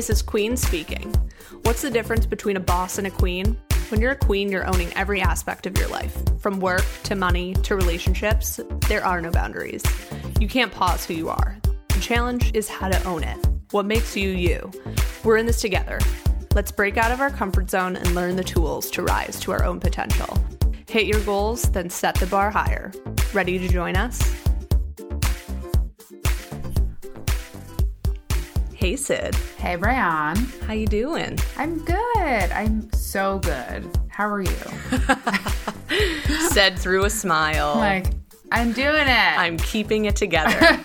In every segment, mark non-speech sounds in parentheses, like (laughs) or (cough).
This is Queen speaking. What's the difference between a boss and a queen? When you're a queen, you're owning every aspect of your life. From work to money to relationships, there are no boundaries. You can't pause who you are. The challenge is how to own it. What makes you you? We're in this together. Let's break out of our comfort zone and learn the tools to rise to our own potential. Hit your goals, then set the bar higher. Ready to join us? Hey Sid, Hey, Brian. how you doing? I'm good. I'm so good. How are you? (laughs) Said through a smile. Like, I'm doing it. I'm keeping it together.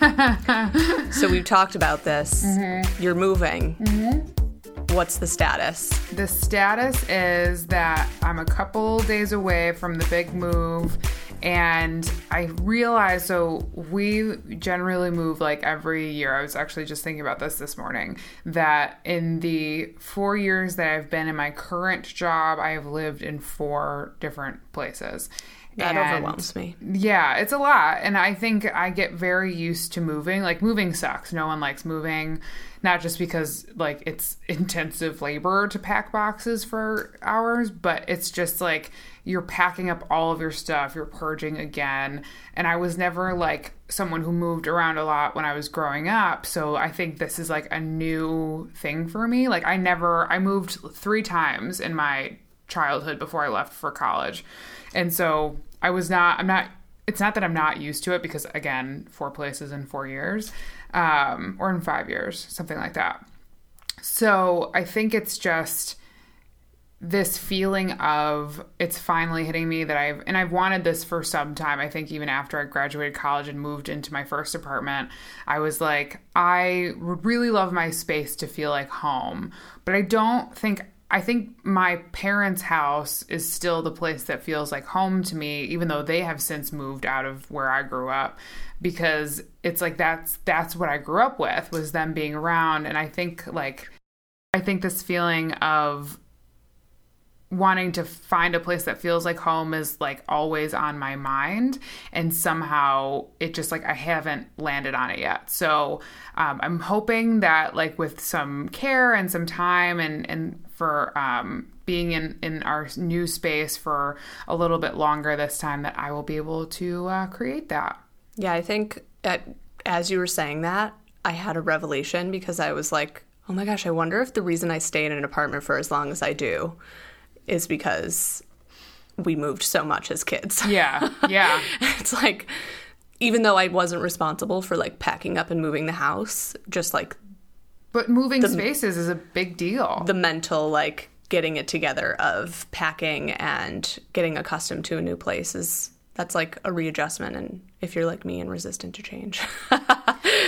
(laughs) so we've talked about this. Mm-hmm. You're moving. Mm-hmm. What's the status? the status is that I'm a couple days away from the big move. And I realized so we generally move like every year. I was actually just thinking about this this morning that in the four years that I've been in my current job, I have lived in four different places. That And- overwhelms me. Yeah, it's a lot. And I think I get very used to moving. Like, moving sucks. No one likes moving. Not just because, like, it's intensive labor to pack boxes for hours, but it's just like you're packing up all of your stuff, you're purging again. And I was never like someone who moved around a lot when I was growing up. So I think this is like a new thing for me. Like, I never, I moved three times in my childhood before I left for college. And so I was not, I'm not, it's not that I'm not used to it because, again, four places in four years um, or in five years, something like that. So I think it's just this feeling of it's finally hitting me that I've and I've wanted this for some time. I think even after I graduated college and moved into my first apartment, I was like, I would really love my space to feel like home. But I don't think I think my parents' house is still the place that feels like home to me, even though they have since moved out of where I grew up. Because it's like that's that's what I grew up with was them being around. And I think like I think this feeling of wanting to find a place that feels like home is like always on my mind and somehow it just like i haven't landed on it yet so um, i'm hoping that like with some care and some time and and for um, being in in our new space for a little bit longer this time that i will be able to uh, create that Yeah, I think at, as you were saying that, I had a revelation because I was like, oh my gosh, I wonder if the reason I stay in an apartment for as long as I do is because we moved so much as kids. yeah (laughs) yeah it's like, even though I wasn't responsible for like packing up and moving the house, just like but moving spaces is a big deal. the mental, like getting it together of packing and getting accustomed to a new place is that's like a readjustment. And if you're like me and resistant to change. (laughs)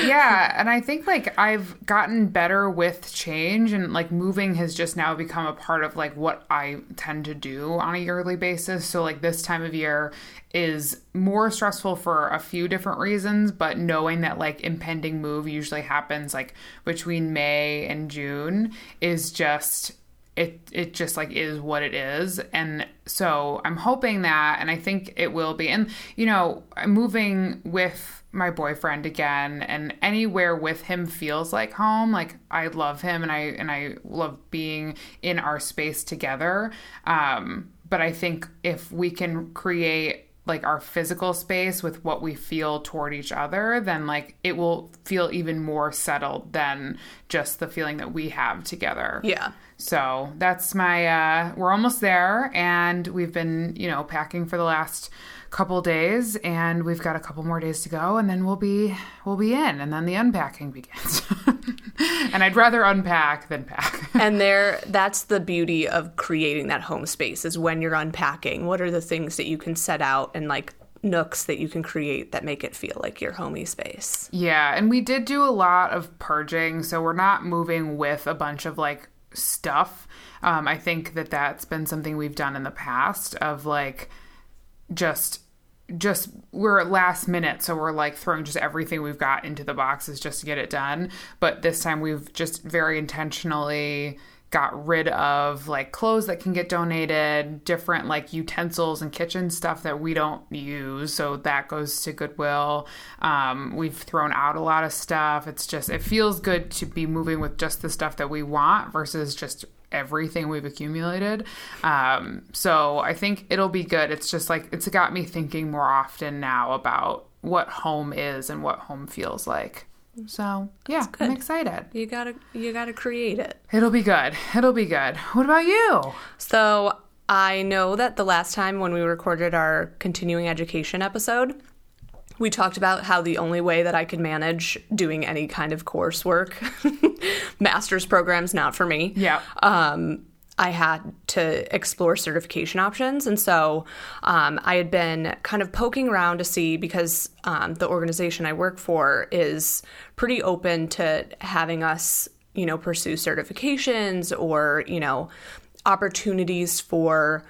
yeah and i think like i've gotten better with change and like moving has just now become a part of like what i tend to do on a yearly basis so like this time of year is more stressful for a few different reasons but knowing that like impending move usually happens like between may and june is just it it just like is what it is and so i'm hoping that and i think it will be and you know i'm moving with my boyfriend again and anywhere with him feels like home like i love him and i and i love being in our space together um but i think if we can create like our physical space with what we feel toward each other, then like it will feel even more settled than just the feeling that we have together. yeah. So that's my uh we're almost there and we've been, you know, packing for the last couple days and we've got a couple more days to go and then we'll be we'll be in and then the unpacking begins. (laughs) and I'd rather unpack than pack. (laughs) and there that's the beauty of creating that home space is when you're unpacking what are the things that you can set out and like nooks that you can create that make it feel like your homey space Yeah, and we did do a lot of purging, so we're not moving with a bunch of like stuff. Um, I think that that's been something we've done in the past of like just just we're at last minute so we're like throwing just everything we've got into the boxes just to get it done but this time we've just very intentionally got rid of like clothes that can get donated, different like utensils and kitchen stuff that we don't use. So that goes to Goodwill. Um, we've thrown out a lot of stuff. It's just, it feels good to be moving with just the stuff that we want versus just everything we've accumulated. Um, so I think it'll be good. It's just like, it's got me thinking more often now about what home is and what home feels like. So yeah, I'm excited. You gotta you gotta create it. It'll be good. It'll be good. What about you? So I know that the last time when we recorded our continuing education episode, we talked about how the only way that I could manage doing any kind of coursework, (laughs) master's programs, not for me. Yeah. Um, I had to explore certification options. And so um, I had been kind of poking around to see because um, the organization I work for is pretty open to having us, you know, pursue certifications or, you know, opportunities for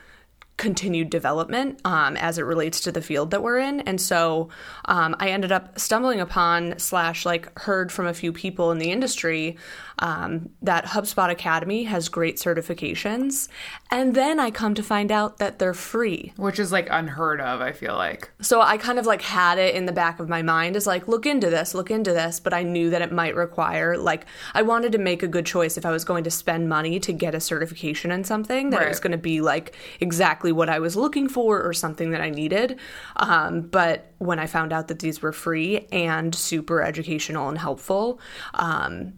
continued development um, as it relates to the field that we're in. And so um, I ended up stumbling upon slash like heard from a few people in the industry um, that HubSpot Academy has great certifications. And then I come to find out that they're free. Which is like unheard of, I feel like. So I kind of like had it in the back of my mind as like, look into this, look into this. But I knew that it might require, like, I wanted to make a good choice if I was going to spend money to get a certification in something, that Right. it was going to be like exactly what I was looking for or something that I needed. Um, but when I found out that these were free and super educational and helpful, um,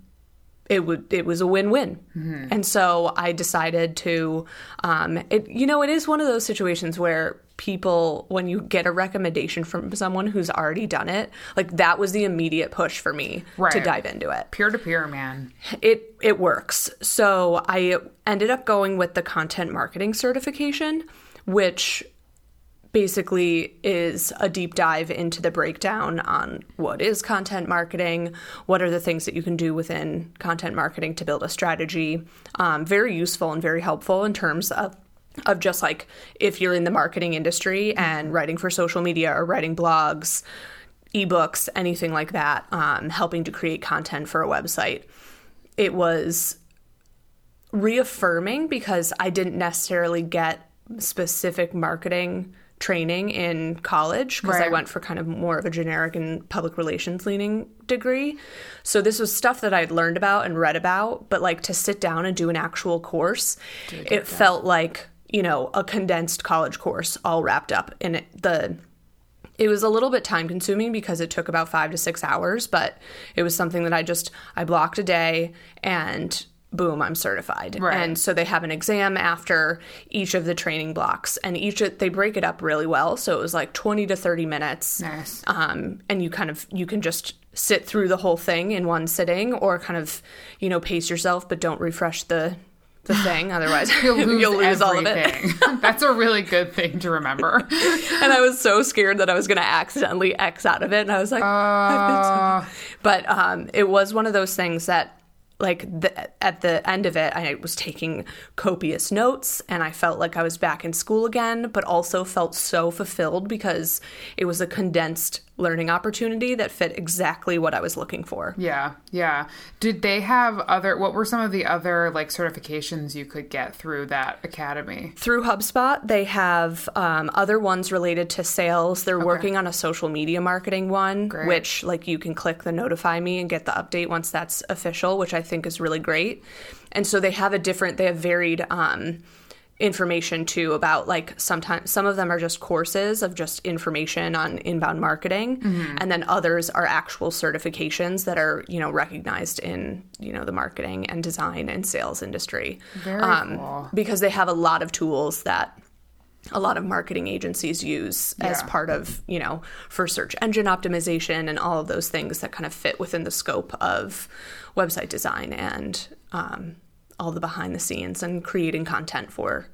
it would it was a win-win and so i decided to um it you know it is one of those situations where people when you get a recommendation from someone who's already done it like that was the immediate push for me to dive into it Peer to peer, man. it it works. So I ended up going with the content marketing certification, which basically is a deep dive into the breakdown on what is content marketing, what are the things that you can do within content marketing to build a strategy. Um, very useful and very helpful in terms of of just like if you're in the marketing industry and writing for social media or writing blogs, ebooks, anything like that, um, helping to create content for a website. It was reaffirming because I didn't necessarily get specific marketing training in college because I went for kind of more of a generic and public relations leaning degree. So this was stuff that I'd learned about and read about, but like to sit down and do an actual course, it felt like, you know, a condensed college course all wrapped up in it. The it was a little bit time consuming because it took about five to six hours, but it was something that I just I blocked a day and boom, I'm certified. Right. And so they have an exam after each of the training blocks, and each they break it up really well. So it was like 20 to 30 minutes. Nice. Um, and you kind of you can just sit through the whole thing in one sitting, or kind of you know pace yourself, but don't refresh the the (laughs) thing, otherwise (laughs) You'll (laughs) lose, all of it. That's a really good thing to remember. and I was so scared that I was going to accidentally X out of it. And I was like, Uh, but um, it was one of those things that, like, the, at the end of it, I was taking copious notes and I felt like I was back in school again, but also felt so fulfilled because it was a condensed learning opportunity that fit exactly what I was looking for. yeah, yeah. Did they have other? What were some of the other like certifications you could get through that academy? Through HubSpot, they have um, other ones related to sales. They're working on a social media marketing one, Great. which like you can click the notify me and get the update once that's official, which I think is really great. And so they have a different, they have varied um, information too about like sometimes some of them are just courses of just information on inbound marketing Mm-hmm. and then others are actual certifications that are you know recognized in you know the marketing and design and sales industry Very um, cool. because they have a lot of tools that a lot of marketing agencies use as part of you know for search engine optimization and all of those things that kind of fit within the scope of website design and um, all the behind the scenes and creating content for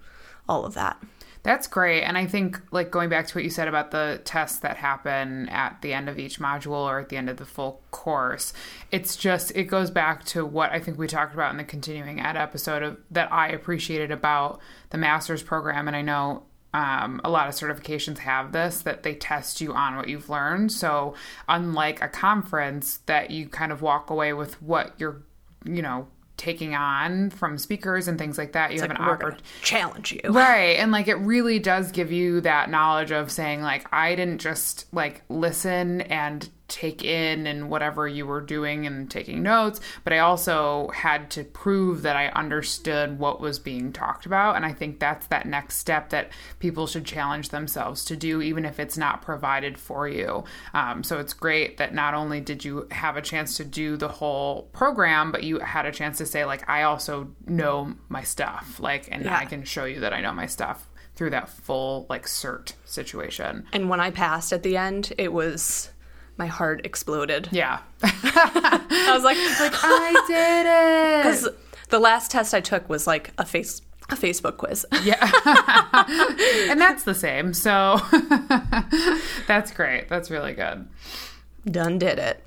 all of that That's great. And I think, like, going back to what you said about the tests that happen at the end of each module or at the end of the full course, it's just, it goes back to what I think we talked about in the continuing ed episode of that I appreciated about the master's program. And I know um, a lot of certifications have this that they test you on what you've learned. So, unlike a conference, that you kind of walk away with what you're, you know, taking on from speakers and things like that. You have Like, an opportunity. challenge you. Right. And like it really does give you that knowledge of saying, like, I didn't just like listen and take in and whatever you were doing and taking notes, but I also had to prove that I understood what was being talked about. And I think that's that next step that people should challenge themselves to do, even if it's not provided for you. Um, so it's great that not only did you have a chance to do the whole program, but you had a chance to say, like, I also know my stuff, like, and Yeah. I can show you that I know my stuff through that full like cert situation. And when I passed at the end, it was my heart exploded. Yeah. (laughs) I was like, (laughs) I ah. did it. because the last test I took was like a face a Facebook quiz. (laughs) Yeah. and that's the same. So that's great. That's really good. Done did it.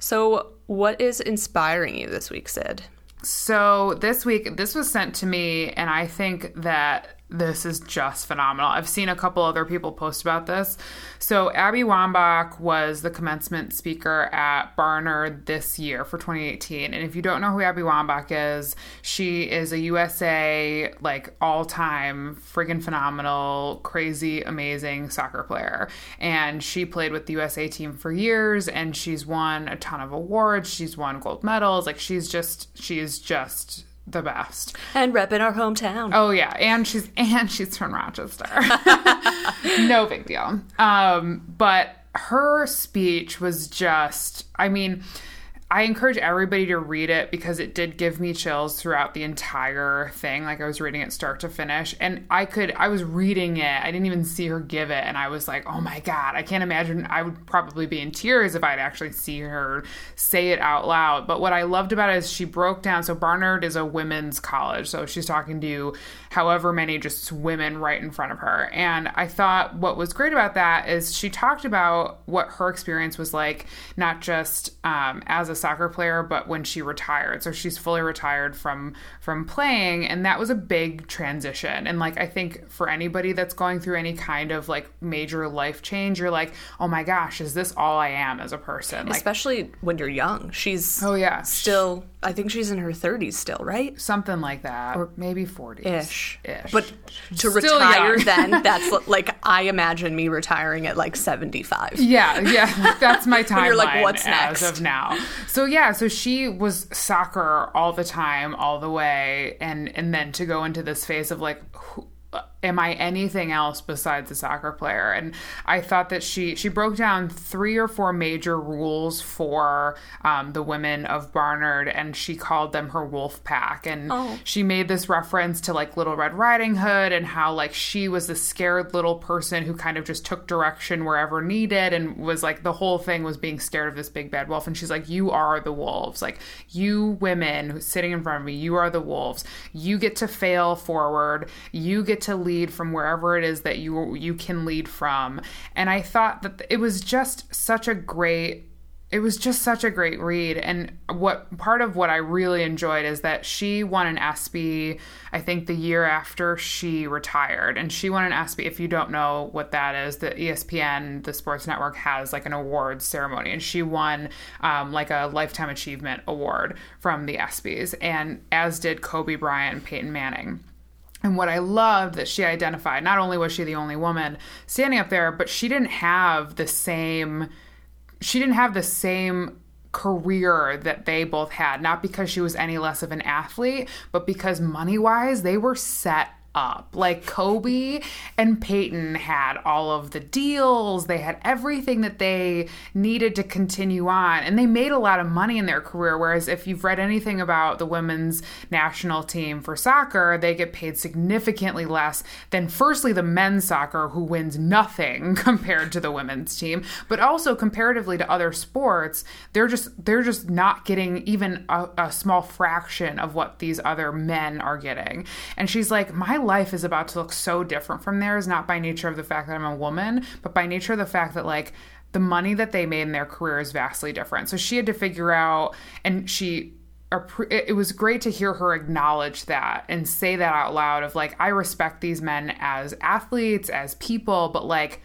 So, what is inspiring you this week, Sid? So this week, this was sent to me, and I think that this is just phenomenal. I've seen a couple other people post about this. So Abby Wambach was the commencement speaker at Barnard this year for 2018. And if you don't know who Abby Wambach is, she is a USA like all-time friggin' phenomenal, crazy, amazing soccer player. And she played with the USA team for years and she's won a ton of awards. She's won gold medals. Like she's just she's just the best. And rep in our hometown. Oh yeah, and she's (laughs) and she's from Rochester. (laughs) no big deal. Um, but her speech was just I mean, I encourage everybody to read it because it did give me chills throughout the entire thing. Like I was reading it start to finish and I could I was reading it. I didn't even see her give it and I was like, "Oh my god, I can't imagine I would probably be in tears if I'd actually see her say it out loud." But what I loved about it is she broke down so Barnard is a women's college. So she's talking to however many just women right in front of her. And I thought what was great about that is she talked about what her experience was like, not just um, as a soccer player, but when she retired. So she's fully retired from from playing, and that was a big transition. And like I think for anybody that's going through any kind of like major life change, you're like, oh my gosh, is this all I am as a person? Like, Especially when you're young. She's oh yeah, still, I think she's in her 30s still, right? something like that, or maybe 40s Ish. ish. But to Still retire then, (laughs) that's like, I imagine me retiring at like 75. Yeah, yeah, that's my (laughs) timeline you're like, "What's as next?" of now. So yeah, so she was soccer all the time, all the way, and and then to go into this phase of like. Am I anything else besides a soccer player? And I thought that she she broke down three or four major rules for um, the women of Barnard, and she called them her wolf pack. And Oh. she made this reference to like Little Red Riding Hood and how like she was the scared little person who kind of just took direction wherever needed and was like the whole thing was being scared of this big bad wolf. And she's like, You are the wolves. Like, you women sitting in front of me, you are the wolves. You get to fail forward. You get to lead from wherever it is that you you can lead from. And I thought that it was just such a great it was just such a great read. And what part of what i really enjoyed is that she won an ESPY i think the year after she retired. And she won an ESPY if you don't know what that is the espn the sports network has like an awards ceremony. And she won um, like a lifetime achievement award from the ESPYs and as did kobe bryant and peyton manning and what I loved that she identified, not only was she the only woman standing up there, but she didn't have the same she didn't have the same career that they both had, not because she was any less of an athlete, but because money wise, they were set up. Like Kobe and Peyton had all of the deals, they had everything that they needed to continue on, and they made a lot of money in their career. Whereas if you've read anything about the women's national team for soccer, they get paid significantly less than, firstly, the men's soccer, who wins nothing (laughs) compared to the women's team, but also comparatively to other sports, they're just they're just not getting even a, a small fraction of what these other men are getting. And she's like, my life is about to look so different from theirs, not by nature of the fact that I'm a woman, but by nature of the fact that like the money that they made in their career is vastly different. So she had to figure out, and she it was great to hear her acknowledge that and say that out loud of like i respect these men as athletes as people but like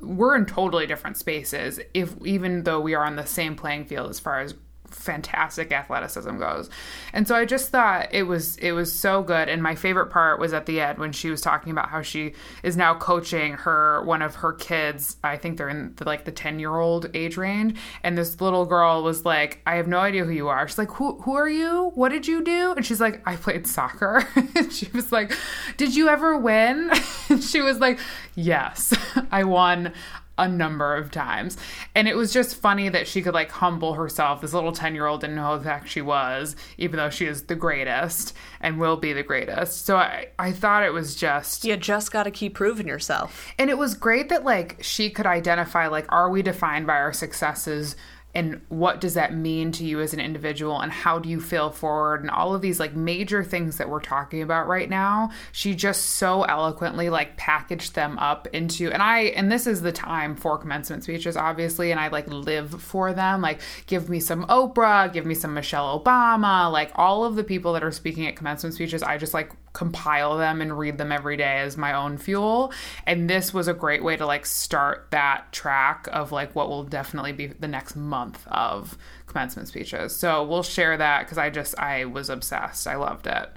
we're in totally different spaces if even though we are on the same playing field as far as fantastic athleticism goes. And so I just thought it was it was so good and my favorite part was at the end when she was talking about how she is now coaching her one of her kids. I think they're in the, like the 10-year-old age range and this little girl was like, "I have no idea who you are." She's like, "Who who are you? What did you do?" And she's like, "I played soccer." (laughs) she was like, "Did you ever win?" (laughs) she was like, "Yes. (laughs) I won a number of times. And it was just funny that she could like humble herself. This little 10 year old didn't know who the heck she was, even though she is the greatest and will be the greatest. So I, I thought it was just. You just got to keep proving yourself. And it was great that like she could identify, like, are we defined by our successes? And what does that mean to you as an individual and how do you feel forward and all of these like major things that we're talking about right now she just so eloquently like packaged them up into and i and this is the time for commencement speeches obviously and i like live for them like give me some oprah give me some michelle obama like all of the people that are speaking at commencement speeches i just like compile them and read them every day as my own fuel. And this was a great way to like start that track of like what will definitely be the next month of commencement speeches. So we'll share that because I just, I was obsessed. I loved it.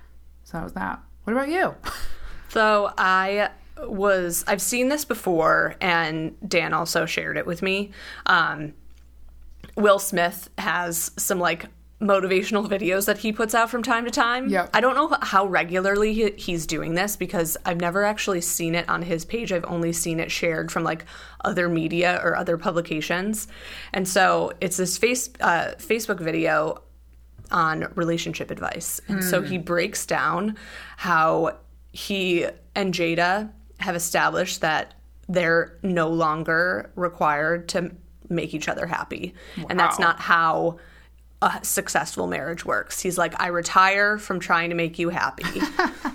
So that was that. What about you? (laughs) So I was, I've seen this before, and Dan also shared it with me. Um, Will Smith has some like motivational videos that he puts out from time to time. Yep. I don't know how regularly he, he's doing this because I've never actually seen it on his page. I've only seen it shared from like other media or other publications. And so it's this face uh, Facebook video on relationship advice. And so he breaks down how he and Jada have established that they're no longer required to make each other happy. And that's not how a successful marriage works. He's like, I retire from trying to make you happy. (laughs)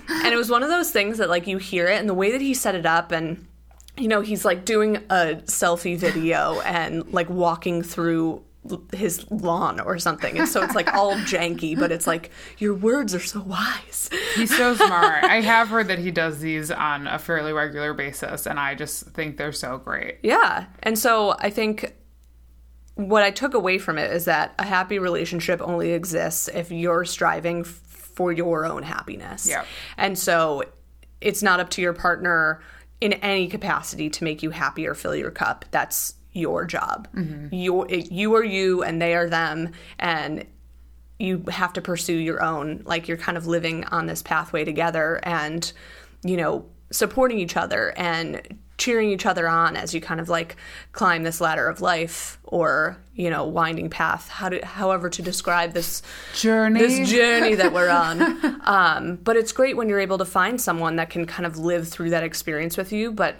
and it was one of those things that, like, you hear it and the way that he set it up, and, you know, he's like doing a selfie video and like walking through his lawn or something. And so it's like all (laughs) janky, but it's like, your words are so wise. He's so smart. I (laughs) have heard that he does these on a fairly regular basis, and I just think they're so great. Yeah. And so I think what I took away from it is that a happy relationship only exists if you're striving f- for your own happiness. Yeah. And so it's not up to your partner in any capacity to make you happy or fill your cup. That's your job. Mm-hmm. You you are you and they are them and you have to pursue your own like you're kind of living on this pathway together and you know supporting each other and cheering each other on as you kind of like climb this ladder of life or you know winding path how to however to describe this Journey. this journey that we're (laughs) on um, but it's great when you're able to find someone that can kind of live through that experience with you but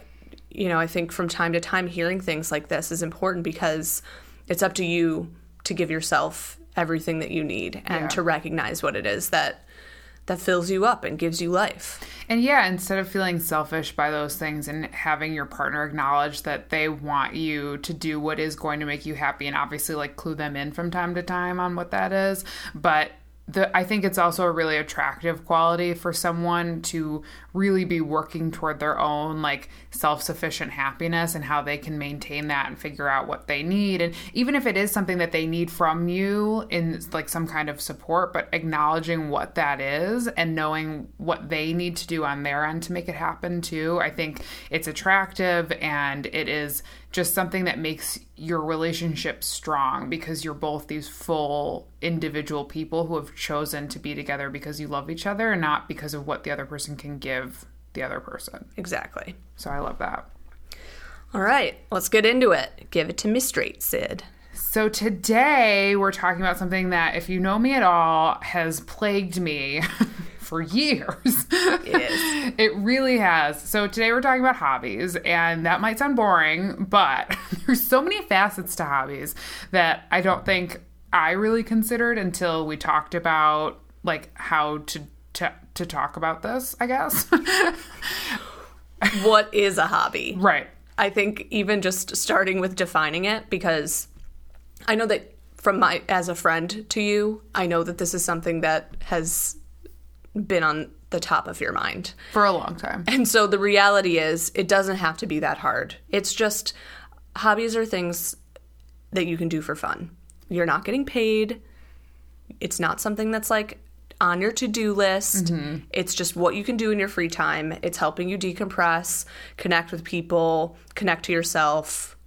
you know i think from time to time hearing things like this is important because it's up to you to give yourself everything that you need and Yeah. to recognize what it is that that fills you up and gives you life And yeah, instead of feeling selfish by those things and having your partner acknowledge that they want you to do what is going to make you happy and obviously like clue them in from time to time on what that is. But the, I think it's also a really attractive quality for someone to really be working toward their own like self-sufficient happiness and how they can maintain that and figure out what they need. And even if it is something that they need from you in like some kind of support but acknowledging what that is and knowing what they need to do on their end to make it happen too i think it's attractive and it is just something that makes your relationship strong because you're both these full individual people who have chosen to be together because you love each other and not because of what the other person can give the other person. exactly So I love that. all right let's get into it give it to me straight sid So today we're talking about something that, if you know me at all, has plagued me (laughs) for years. Yes. (laughs) it really has. So today we're talking about hobbies, and that might sound boring, but (laughs) there's so many facets to hobbies that I don't think I really considered until we talked about like how to to, to talk about this, I guess. what is a hobby right. I think even just starting with defining it, because I know that from my as a friend to you, I know that this is something that has been on the top of your mind. For a long time. And so the reality is, it doesn't have to be that hard. It's just hobbies are things that you can do for fun. You're not getting paid. It's not something that's like on your to do list. Mm-hmm. It's just what you can do in your free time. It's helping you decompress, connect with people, connect to yourself,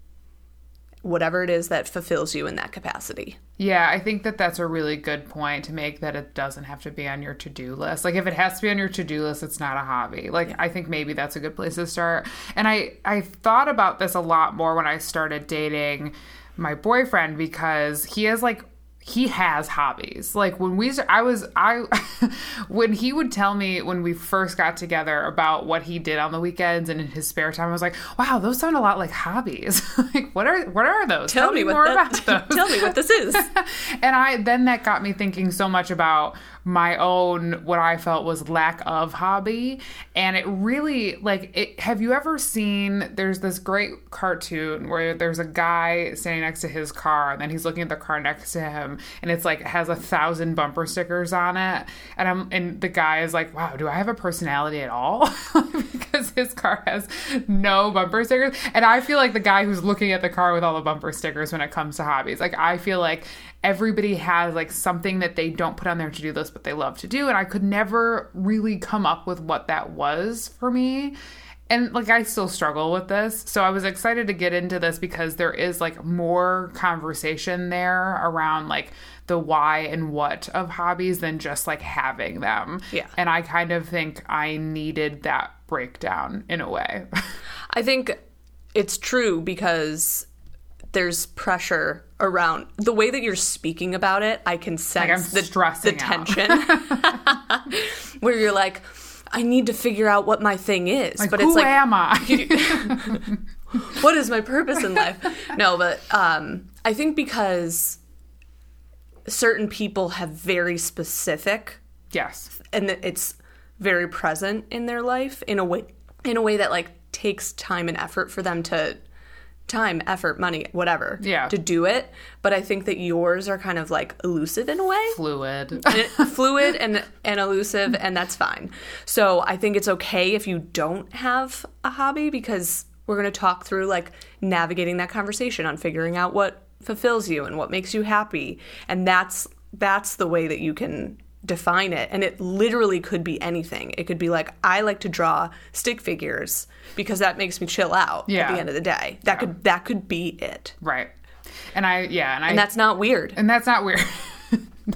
whatever it is that fulfills you in that capacity. Yeah, I think that that's a really good point to make that it doesn't have to be on your to do list. Like if it has to be on your to do list, it's not a hobby. Like I think maybe that's a good place to start. And I I thought about this a lot more when I started dating my boyfriend because he has like he has hobbies. Like when we, I was, I, (laughs) when he would tell me when we first got together about what he did on the weekends and in his spare time, I was like, wow, those sound a lot like hobbies. (laughs) like what are, what are those? Tell, me, more what about that, (laughs) those. Tell me what this is. and I, then that got me thinking so much about my own, what I felt was lack of hobby. And it really, like, it, have you ever seen, there's this great cartoon where there's a guy standing next to his car and then he's looking at the car next to him and it's like, it has a thousand bumper stickers on it. And I'm, and the guy is like, wow, do I have a personality at all? (laughs) because his car has no bumper stickers. And I feel like the guy who's looking at the car with all the bumper stickers when it comes to hobbies. Like, I feel like everybody has like something that they don't put on their to-do list but they love to do and I could never really come up with what that was for me. And like I still struggle with this. So I was excited to get into this because there is like more conversation there around like the why and what of hobbies than just like having them. Yeah. And I kind of think I needed that breakdown in a way. (laughs) I think it's true because there's pressure around the way that you're speaking about it. I can sense I'm the, the tension (laughs) where you're like, I need to figure out what my thing is. Like, but who it's like, am I? (laughs) (laughs) what is my purpose in life? No, but um, I think because certain people have very specific yes. and it's very present in their life in a way in a way that like takes time and effort for them to time effort money whatever Yeah. to do it but i think that yours are kind of like elusive in a way Fluid. (laughs) fluid and and elusive and that's fine so i think it's okay if you don't have a hobby because we're going to talk through like navigating that conversation on figuring out what fulfills you and what makes you happy and that's that's the way that you can define it and it literally could be anything it could be like i like to draw stick figures because that makes me chill out at the end of the day that could that could be it right. And I, yeah. And I, and that's not weird And that's not weird.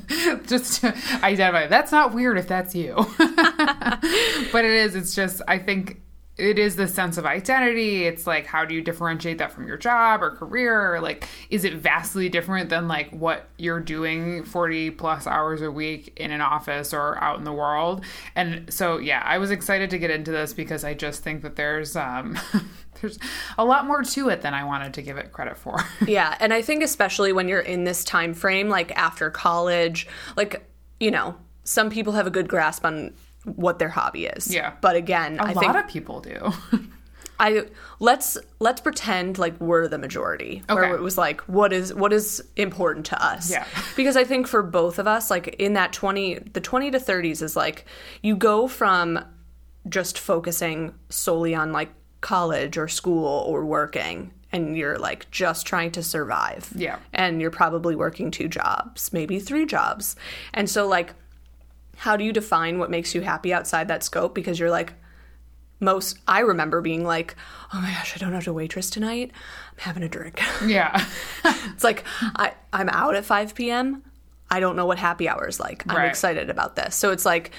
(laughs) just to identify that's not weird if that's you. (laughs) but it is. It's just, I think it is the sense of identity. It's like, how do you differentiate that from your job or career? Or like, is it vastly different than like what you're doing 40 plus hours a week in an office or out in the world? And so, yeah, I was excited to get into this because I just think that there's, um, (laughs) there's a lot more to it than I wanted to give it credit for. (laughs) Yeah, and I think especially when you're in this time frame, like after college, like you know, some people have a good grasp on what their hobby is. Yeah. But again, A I lot think of people do. (laughs) I let's let's pretend like we're the majority. Where it was like what is what is important to us. Yeah. (laughs) Because I think for both of us, like in that twenty the twenty to thirties is like you go from just focusing solely on like college or school or working and you're like just trying to survive. Yeah. And you're probably working two jobs, maybe three jobs. And so like how do you define what makes you happy outside that scope because you're like most I remember being like, "Oh my gosh, I don't have to waitress tonight. I'm having a drink." (laughs) yeah. it's like I I'm out at 5 p.m. I don't know what happy hour is like. I'm Right. excited about this. So it's like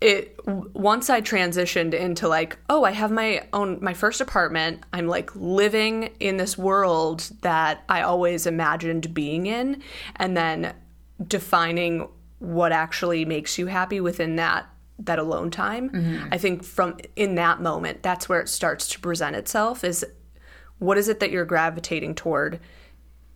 it once I transitioned into like, oh, I have my own my first apartment. I'm like living in this world that I always imagined being in and then defining what actually makes you happy within that that alone time. I think from in that moment, that's where it starts to present itself is what is it that you're gravitating toward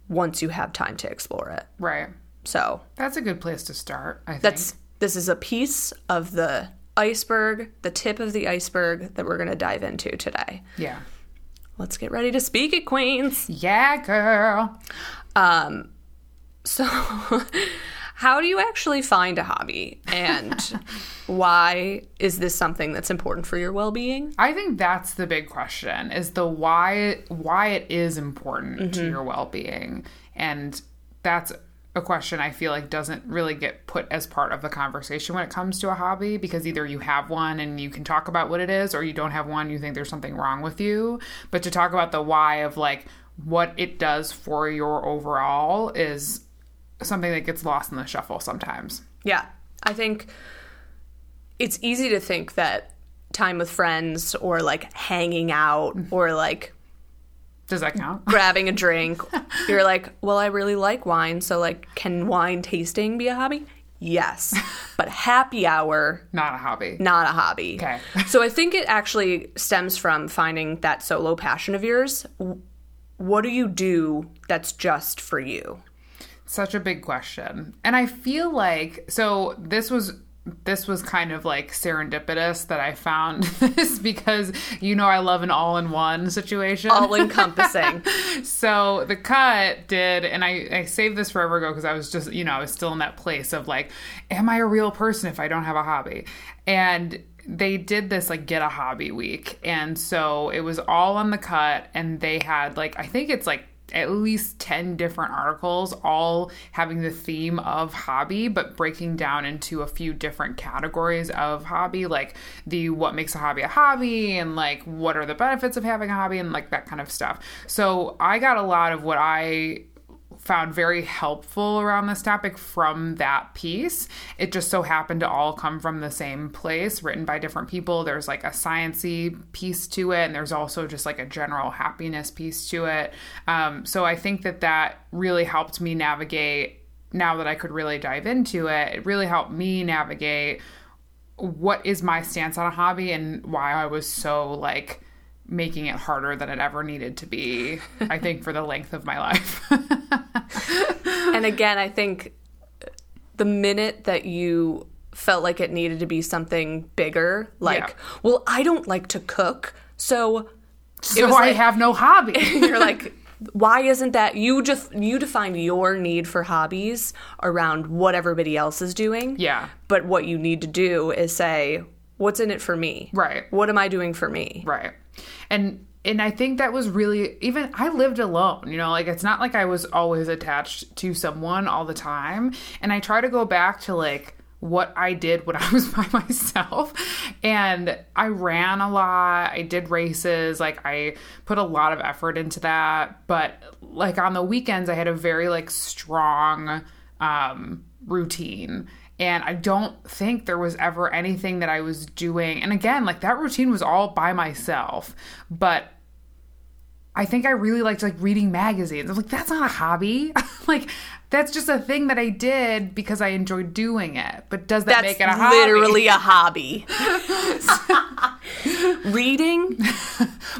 once you have time to explore it. Right. So That's a good place to start, I think. that's this is a piece of the iceberg, the tip of the iceberg that we're going to dive into today. yeah. Let's get ready to speak it, queens. Yeah, girl. Um, (laughs) so how do you actually find a hobby, and (laughs) why is this something that's important for your well-being? I think that's the big question is the why why it is important to mm-hmm. your well-being. And that's a question I feel like doesn't really get put as part of the conversation when it comes to a hobby because either you have one and you can talk about what it is or you don't have one you think there's something wrong with you but to talk about the why of like what it does for your overall is something that gets lost in the shuffle sometimes. Yeah. I think it's easy to think that time with friends or like hanging out mm. or like Does that count? (laughs) grabbing a drink, you're like, well, I really like wine. So, like, can wine tasting be a hobby? Yes. (laughs) But happy hour, Not a hobby. not a hobby. Okay. (laughs) so, I think it actually stems from finding that solo passion of yours. What do you do that's just for you? Such a big question. And I feel like so this was this was kind of like serendipitous that I found (laughs) this because you know I love an all-in-one situation. All encompassing. (laughs) so the cut did and I, I saved this forever ago because I was just you know I was still in that place of like am I a real person if I don't have a hobby and they did this like get a hobby week and so it was all on the cut and they had like I think it's like at least 10 different articles all having the theme of hobby but breaking down into a few different categories of hobby like the what makes a hobby a hobby and like what are the benefits of having a hobby and like that kind of stuff. So i got a lot of what i found very helpful around this topic from that piece. It just so happened to all come from the same place, written by different people. There's like a sciency piece to it, and there's also just like a general happiness piece to it. Um, so I think that that really helped me navigate. Now that I could really dive into it, it really helped me navigate what is my stance on a hobby and why I was so like making it harder than it ever needed to be. I think for the length of my life. (laughs) (laughs) and again, I think the minute that you felt like it needed to be something bigger, like, Yeah. well, I don't like to cook, so so I like- have no hobby. (laughs) you're like, why isn't that you just you define your need for hobbies around what everybody else is doing? Yeah. But what you need to do is say, what's in it for me? Right. What am I doing for me? right. And and I think that was really even I lived alone, you know, like it's not like I was always attached to someone all the time. And I try to go back to like what I did when (laughs) I was by myself. And I ran a lot. I did races. Like I put a lot of effort into that. But like on the weekends I had a very like strong um routine. And I don't think there was ever anything that I was doing. And again, like that routine was all by myself. But I think I really liked like reading magazines. I'm like, that's not a hobby. (laughs) like, that's just a thing that I did because I enjoyed doing it. But does that That's make it a hobby? literally a hobby. (laughs) Reading,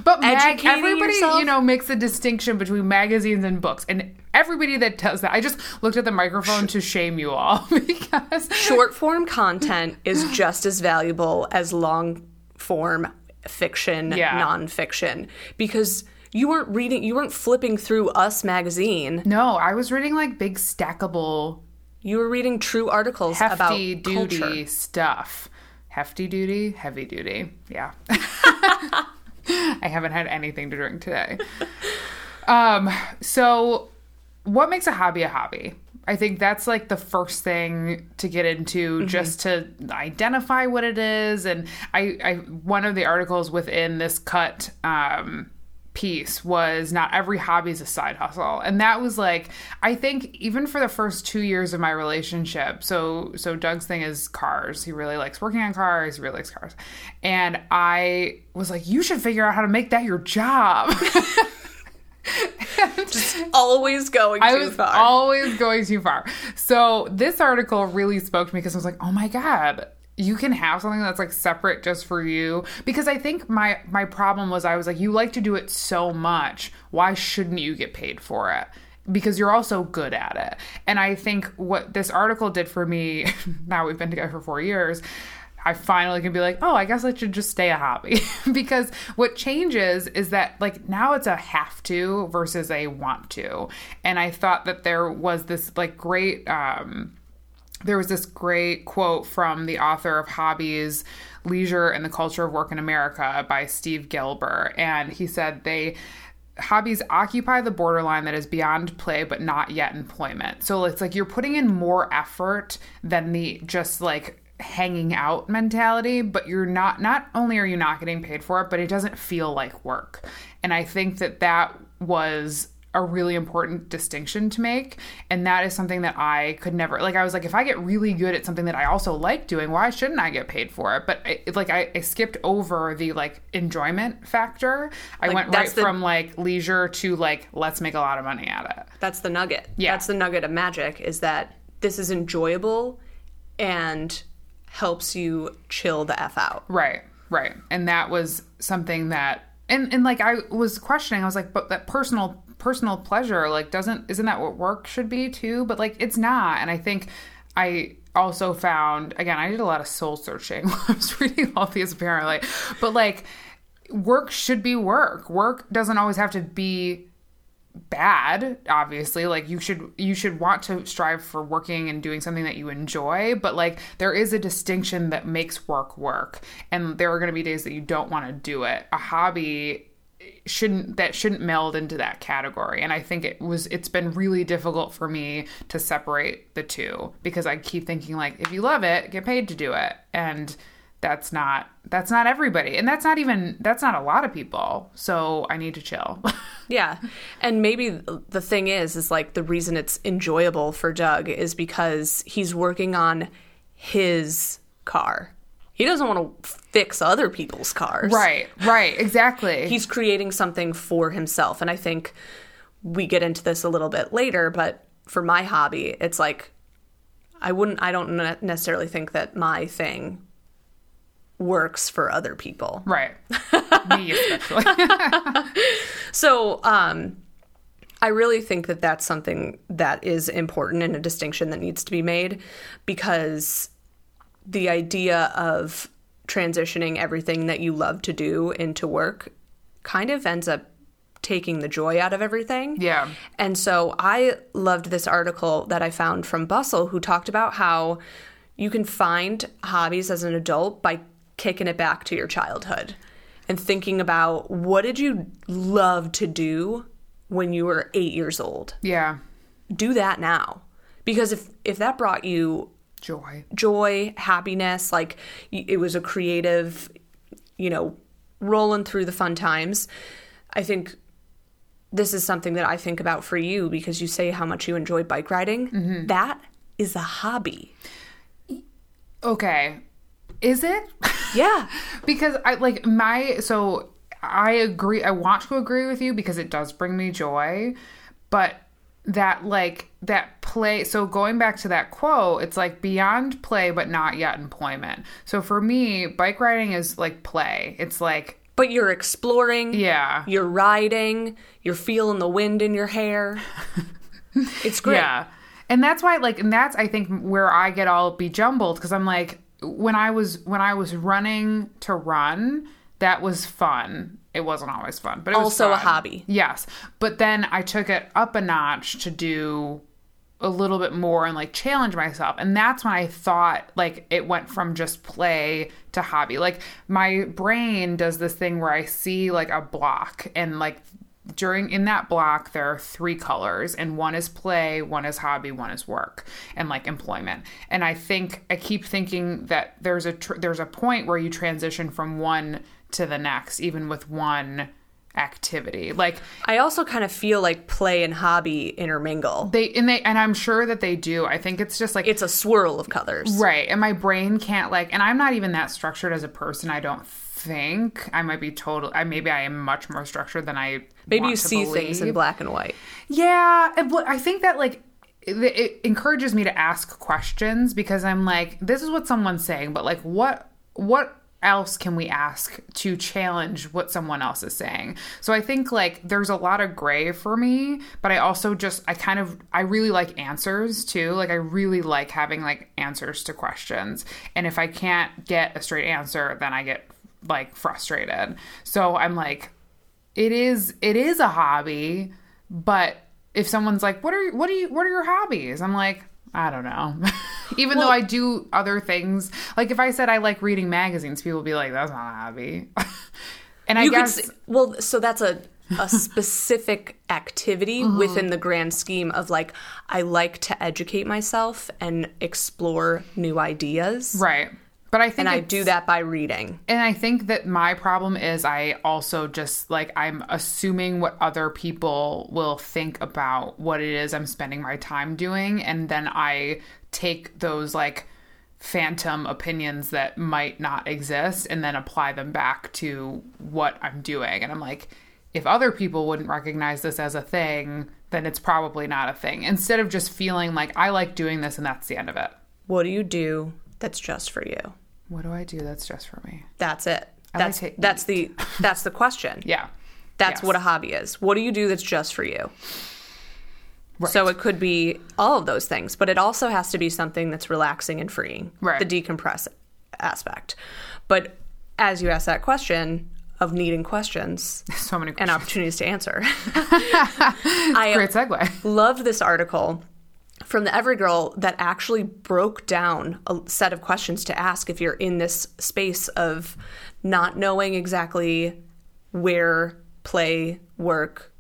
But mag- everybody, yourself? you know, makes a distinction between magazines and books. And everybody that does that, I just looked at the microphone to shame you all (laughs) because short form content is just as valuable as long form fiction, Yeah. nonfiction, because you weren't reading, you weren't flipping through Us magazine. no, I was reading like big stackable, You were reading true articles hefty about duty culture. stuff. Hefty duty, heavy duty. Yeah. (laughs) I haven't had anything to drink today. Um, so what makes a hobby a hobby? I think that's like the first thing to get into just to identify what it is. And I, I one of the articles within this cut um piece was not every hobby is a side hustle. And that was like i think even for the first two years of my relationship so so doug's thing is cars. He really likes working on cars. He really likes cars. And i was like you should figure out how to make that your job. (laughs) Always going too I was far. always going too far. So this article really spoke to me because I was like, oh my god, you can have something that's like separate just for you. Because I think my my problem was I was like, you like to do it so much, why shouldn't you get paid for it? Because you're also good at it. And I think what this article did for me, (laughs) now we've been together for four years. I finally can be like, oh, I guess I should just stay a hobby. (laughs) because what changes is that, like, now it's a have to versus a want to. And I thought that there was this, like, great, um, there was this great quote from the author of Hobbies, Leisure and the Culture of Work in America by Steve Gelber. And he said they, hobbies occupy the borderline that is beyond play but not yet employment. So it's like you're putting in more effort than the just like hanging out mentality, but you're not not only are you not getting paid for it, but it doesn't feel like work. And I think that that was a really important distinction to make and that is something that I could never like I was like if I get really good at something that I also like doing why shouldn't I get paid for it but it, like I, I, skipped over the like enjoyment factor I Like, went right the- from like leisure to like let's make a lot of money at it That's the nugget. Yeah. That's the nugget of magic is that this is enjoyable and helps you chill the F out. Right, right. And that was something that and and like I was questioning, I was like, but that personal personal pleasure, like doesn't isn't that what work should be too? But like it's not. And I think I also found again, I did a lot of soul searching (laughs) when I was reading all these apparently. But like work should be work. Work doesn't always have to be bad obviously like you should you should want to strive for working and doing something that you enjoy but like there is a distinction that makes work work and there are going to be days that you don't want to do it a hobby shouldn't that shouldn't meld into that category. And i think it was it's been really difficult for me to separate the two because i keep thinking like if you love it get paid to do it. And that's not that's not everybody. And that's not even that's not a lot of people. So i need to chill. (laughs) Yeah. And maybe the thing is, is like the reason it's enjoyable for Doug is because he's working on his car. He doesn't want to fix other people's cars. Right, right, exactly. He's creating something for himself. And I think we get into this a little bit later, but for my hobby, it's like I wouldn't, I don't necessarily think that my thing works for other people. right. (laughs) Me especially. (laughs) So, um, I really think that that's something that is important and a distinction that needs to be made because the idea of transitioning everything that you love to do into work kind of ends up taking the joy out of everything. Yeah. And so I loved this article that I found from Bustle who talked about how you can find hobbies as an adult by kicking it back to your childhood and thinking about what did you love to do when you were 8 years old. yeah. Do that now. Because if if that brought you Joy. joy, happiness, like it was a creative, you know, rolling through the fun times. I think this is something that I think about for you because you say how much you enjoy bike riding. Mm-hmm. That is a hobby. Okay. Is it? Yeah. (laughs) because I like my so I agree I want to agree with you because it does bring me joy, but that like that play so going back to that quote it's like beyond play but not yet employment so for me bike riding is like play it's like but you're exploring. yeah You're riding. You're feeling the wind in your hair. (laughs) It's great. Yeah. And that's why like and that's I think where I get all bejumbled because I'm like when I was when I was running to run, that was fun. It wasn't always fun, but it was Also a hobby. Yes. But then I took it up a notch to do a little bit more and like challenge myself. And that's when I thought like it went from just play to hobby. Like my brain does this thing where I see like a block and like during in that block there are three colors and one is play, one is hobby, one is work and like employment. And I think I keep thinking that there's a tr- there's a point where you transition from one to the next even with one activity. Like I also kind of feel like play and hobby intermingle. they and they and I'm sure that they do. I think it's just like It's a swirl of colors. right, and my brain can't like. And I'm not even that structured as a person. I don't think I might be total. I maybe I am much more structured than I. Maybe you see things in black and white. Yeah, I think that like it encourages me to ask questions because I'm like, this is what someone's saying, but like, what what else can we ask to challenge what someone else is saying? So I think like there's a lot of gray for me, but I also just I kind of I really like answers too. Like I really like having like answers to questions, and if I can't get a straight answer, then I get like frustrated. So I'm like it is it is a hobby but if someone's like what are what are you what are your hobbies i'm like i don't know (laughs) even though i do other things like if i said i like reading magazines people would be like that's not a hobby (laughs) and i You guess could well, so that's a a specific activity Mm-hmm. (laughs) within the grand scheme of like I like to educate myself and explore new ideas. Right. But I think And I do that by reading. And I think that my problem is I also just like I'm assuming what other people will think about what it is I'm spending my time doing and then I take those like phantom opinions that might not exist and then apply them back to what I'm doing and I'm like if other people wouldn't recognize this as a thing then it's probably not a thing instead of just feeling like I like doing this and that's the end of it. What do you do that's just for you? What do I do that's just for me? That's it. I like That's to that's the that's the question. (laughs) Yeah. That's Yes. what a hobby is. What do you do that's just for you? Right. So it could be all of those things, but it also has to be something that's relaxing and freeing. Right. The decompress aspect. But as you ask that question of needing questions (laughs) so many and opportunities to answer, (laughs) (laughs) I Great segue. loved this article from the Every Girl that actually broke down a set of questions to ask if you're in this space of not knowing exactly where play, work,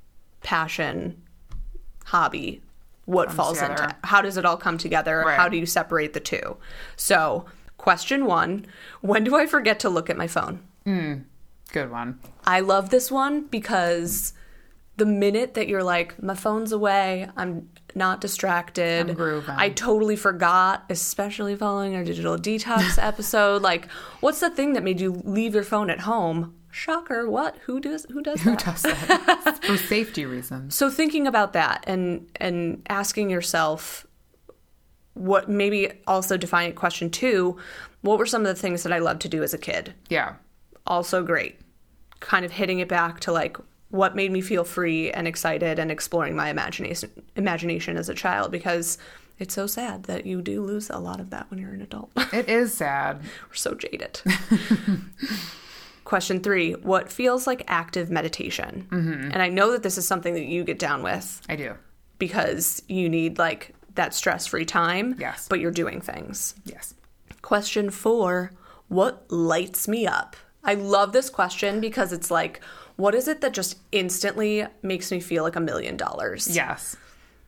passion, hobby, what falls together. into how does it all come together? Right. How do you separate the two? So, question one When do I forget to look at my phone? Hmm, good one. I love this one because the minute that you're like, my phone's away, I'm not distracted. I'm grooving. I totally forgot, especially following our digital detox (laughs) episode. Like, what's the thing that made you leave your phone at home? Shocker! What? Who does? Who does that? Does that (laughs) for safety reasons? So thinking about that and and asking yourself what maybe also defining question two, what were some of the things that I loved to do as a kid? Yeah. also great. Kind of hitting it back to like what made me feel free and excited and exploring my imagination imagination as a child because it's so sad that you do lose a lot of that when you're an adult. It is sad. (laughs) We're so jaded. (laughs) Question three What feels like active meditation? Mm-hmm. And I know that this is something that you get down with I do. because you need like that stress free time, Yes. but you're doing things. Yes. Question four What lights me up? I love this question because it's like, what is it that just instantly makes me feel like a million dollars? Yes.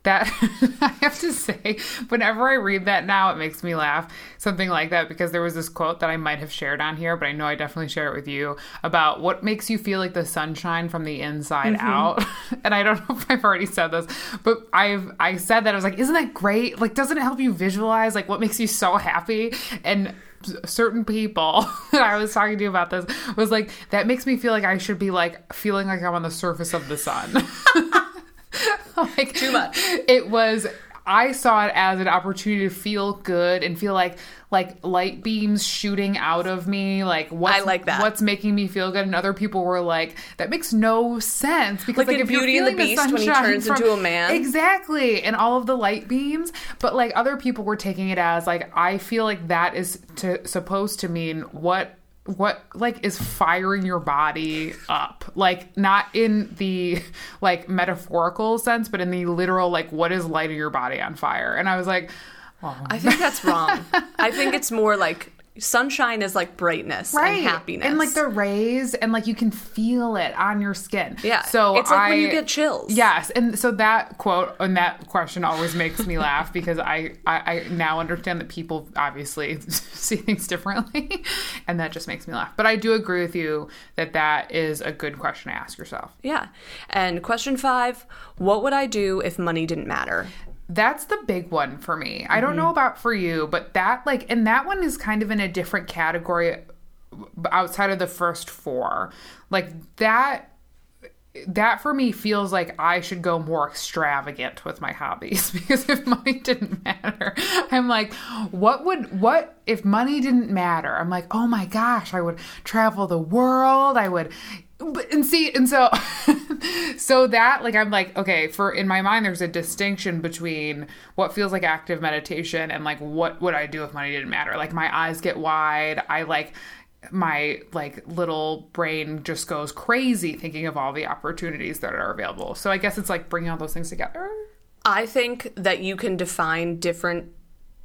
That (laughs) I have to say, whenever I read that now, it makes me laugh. Something like that because there was this quote that I might have shared on here, but I know I definitely share it with you about what makes you feel like the sunshine from the inside mm-hmm. out. (laughs) And I don't know (laughs) if I've already said this, but I've I said that I was like, isn't that great? Like, doesn't it help you visualize like what makes you so happy? And certain people that I was talking to about this was like, that makes me feel like I should be like feeling like I'm on the surface of the sun. (laughs) like Too much. It was I saw it as an opportunity to feel good and feel like like light beams shooting out of me, like what's, I like that. what's making me feel good. And other people were like, "That makes no sense." Because Like in if you're Beauty and the feeling Beast when he turns into a man. exactly, and all of the light beams. But like other people were taking it as like I feel like that is to supposed to mean what what like is firing your body up like not in the like metaphorical sense but in the literal like what is lighting your body on fire and i was like oh, I think that's wrong. I think it's more like sunshine is like brightness and happiness. and like the rays and like you can feel it on your skin Yeah. so It's like I, when you get chills. yes and so that quote and that question always makes me laugh because I, I i now understand that people obviously (laughs) see things differently and that just makes me laugh but i do agree with you that that is a good question to ask yourself Yeah. And question five What would I do if money didn't matter? That's the big one for me. I don't mm-hmm. know about for you, but that like and that one is kind of in a different category uh, outside of the first four. Like that that for me feels like I should go more extravagant with my hobbies (laughs) because if money didn't matter, I'm like, what would what if money didn't matter? I'm like, oh my gosh, I would travel the world. I would but, and see and so (laughs) so that like i'm like okay for in my mind there's a distinction between what feels like active meditation and like what would i do if money didn't matter? Like my eyes get wide. I like my like little brain just goes crazy thinking of all the opportunities that are available. So i guess it's like bringing all those things together. I think that you can define different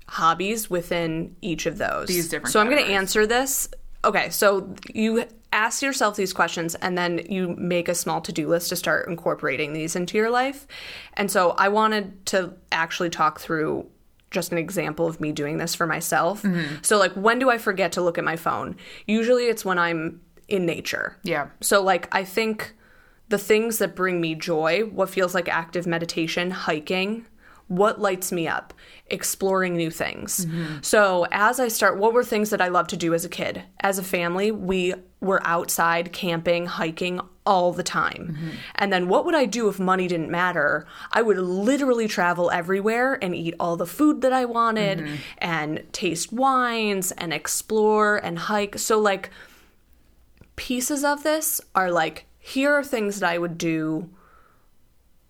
hobbies within each of those. These different So I'm going to answer this okay, so you ask yourself these questions and then you make a small to do list to start incorporating these into your life. And so I wanted to actually talk through just an example of me doing this for myself. Mm-hmm. So, like, when do I forget to look at my phone? Usually it's when I'm in nature. Yeah. So, like, I think the things that bring me joy, what feels like active meditation, hiking, what lights me up, exploring new things. Mm-hmm. So, as I start, what were things that I loved to do as a kid? As a family, we were outside camping, hiking all the time. Mm-hmm. And then, what would I do if money didn't matter? I would literally travel everywhere and eat all the food that I wanted mm-hmm. and taste wines and explore and hike. So, like, pieces of this are like here are things that I would do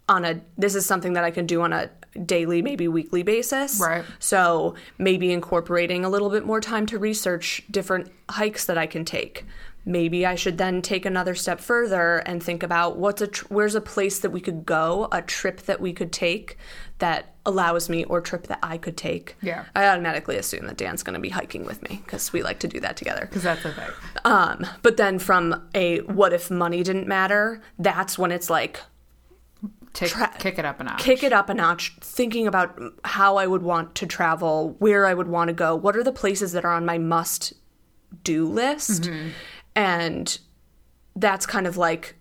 on a this is something that I can do on a daily maybe weekly basis. Right. So maybe incorporating a little bit more time to research different hikes that I can take. Maybe I should then take another step further and think about what's a tr- where's a place that we could go, a trip that we could take that allows me or trip that I could take. Yeah. I automatically assume that Dan's going to be hiking with me because we like to do that together. Because that's thing. Um, but then from a what if money didn't matter, that's when it's like Take, Tra- kick it up a notch. kick it up a notch, thinking about how I would want to travel, where I would want to go, what are the places that are on my must do list. Mm-hmm. And that's kind of like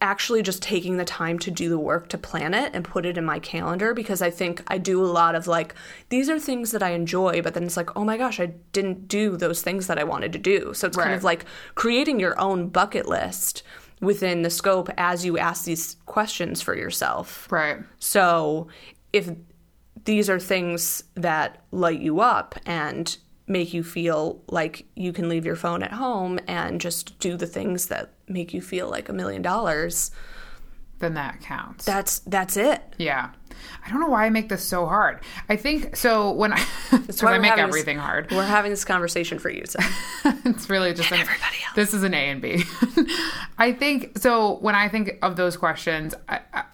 actually just taking the time to do the work to plan it and put it in my calendar because I think I do a lot of like these are things that I enjoy but then it's like oh my gosh I didn't do those things that I wanted to do so it's kind of like creating your own bucket list within the scope as you ask these questions for yourself right. so if these are things that light you up and make you feel like you can leave your phone at home and just do the things that make you feel like a million dollars, Then that counts. that's that's it. yeah. I don't know why I make this so hard. I think so when I, (laughs) I make everything this, hard. We're having this conversation for you. So. (laughs) it's really just an, everybody else. this is an A and B. (laughs) I think so. When I think of those questions, I, I,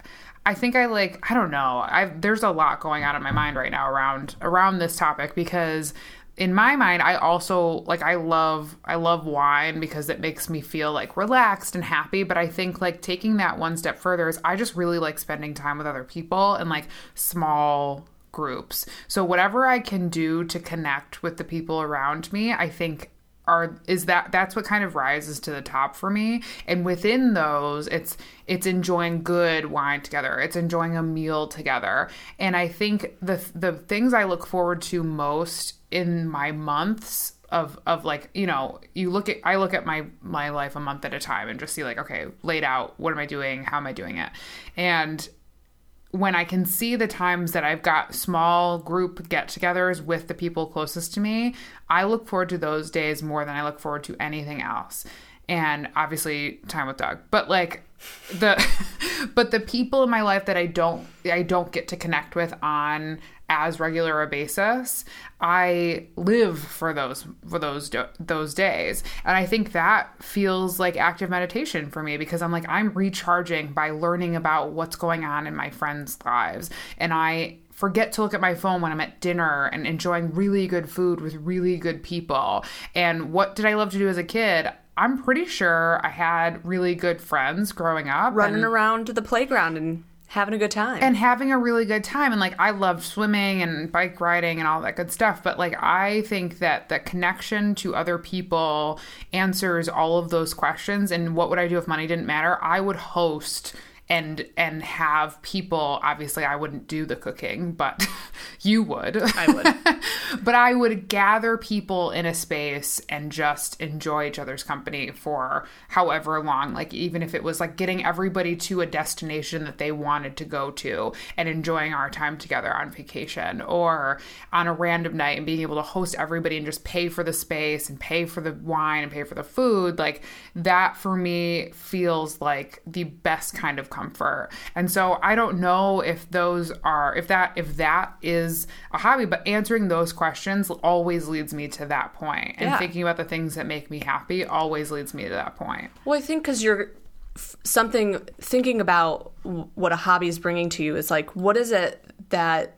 I think I like I don't know. I there's a lot going on in my mind right now around around this topic because in my mind I also like I love I love wine because it makes me feel like relaxed and happy, but I think like taking that one step further is I just really like spending time with other people and like small groups. So whatever I can do to connect with the people around me, I think are is that that's what kind of rises to the top for me. And within those it's it's enjoying good wine together. It's enjoying a meal together. And i think the the things i look forward to most in my months of of like you know you look at i look at my my life a month at a time and just see like okay laid out what am i doing how am i doing it and when I can see the times that I've got small group get togethers with the people closest to me, I look forward to those days more than I look forward to anything else. And obviously time with Doug. But like the (laughs) but the people in my life that I don't I don't get to connect with on as regular a basis, I live for those for those do- those days, and I think that feels like active meditation for me because I'm like I'm recharging by learning about what's going on in my friends' lives, and I forget to look at my phone when I'm at dinner and enjoying really good food with really good people. And what did I love to do as a kid? I'm pretty sure I had really good friends growing up. Running and- around the playground and having a good time. and having a really good time. And like I love swimming and bike riding and all that good stuff. But like I think that the connection to other people answers all of those questions. And what would I do if money didn't matter? I would host and and have people obviously I wouldn't do the cooking but (laughs) you would I would. (laughs) but I would gather people in a space and just enjoy each other's company for however long. Like, even if it was like getting everybody to a destination that they wanted to go to and enjoying our time together on vacation or on a random night and being able to host everybody and just pay for the space and pay for the wine and pay for the food. Like, that for me feels like the best kind of comfort. And so I don't know if those are, if that, if that is a hobby, but answering those questions always leads me to that point. And Yeah. thinking about the things that make me happy always leads me to that point. Well, I think because you're something thinking about what a hobby is bringing to you is like, what is it that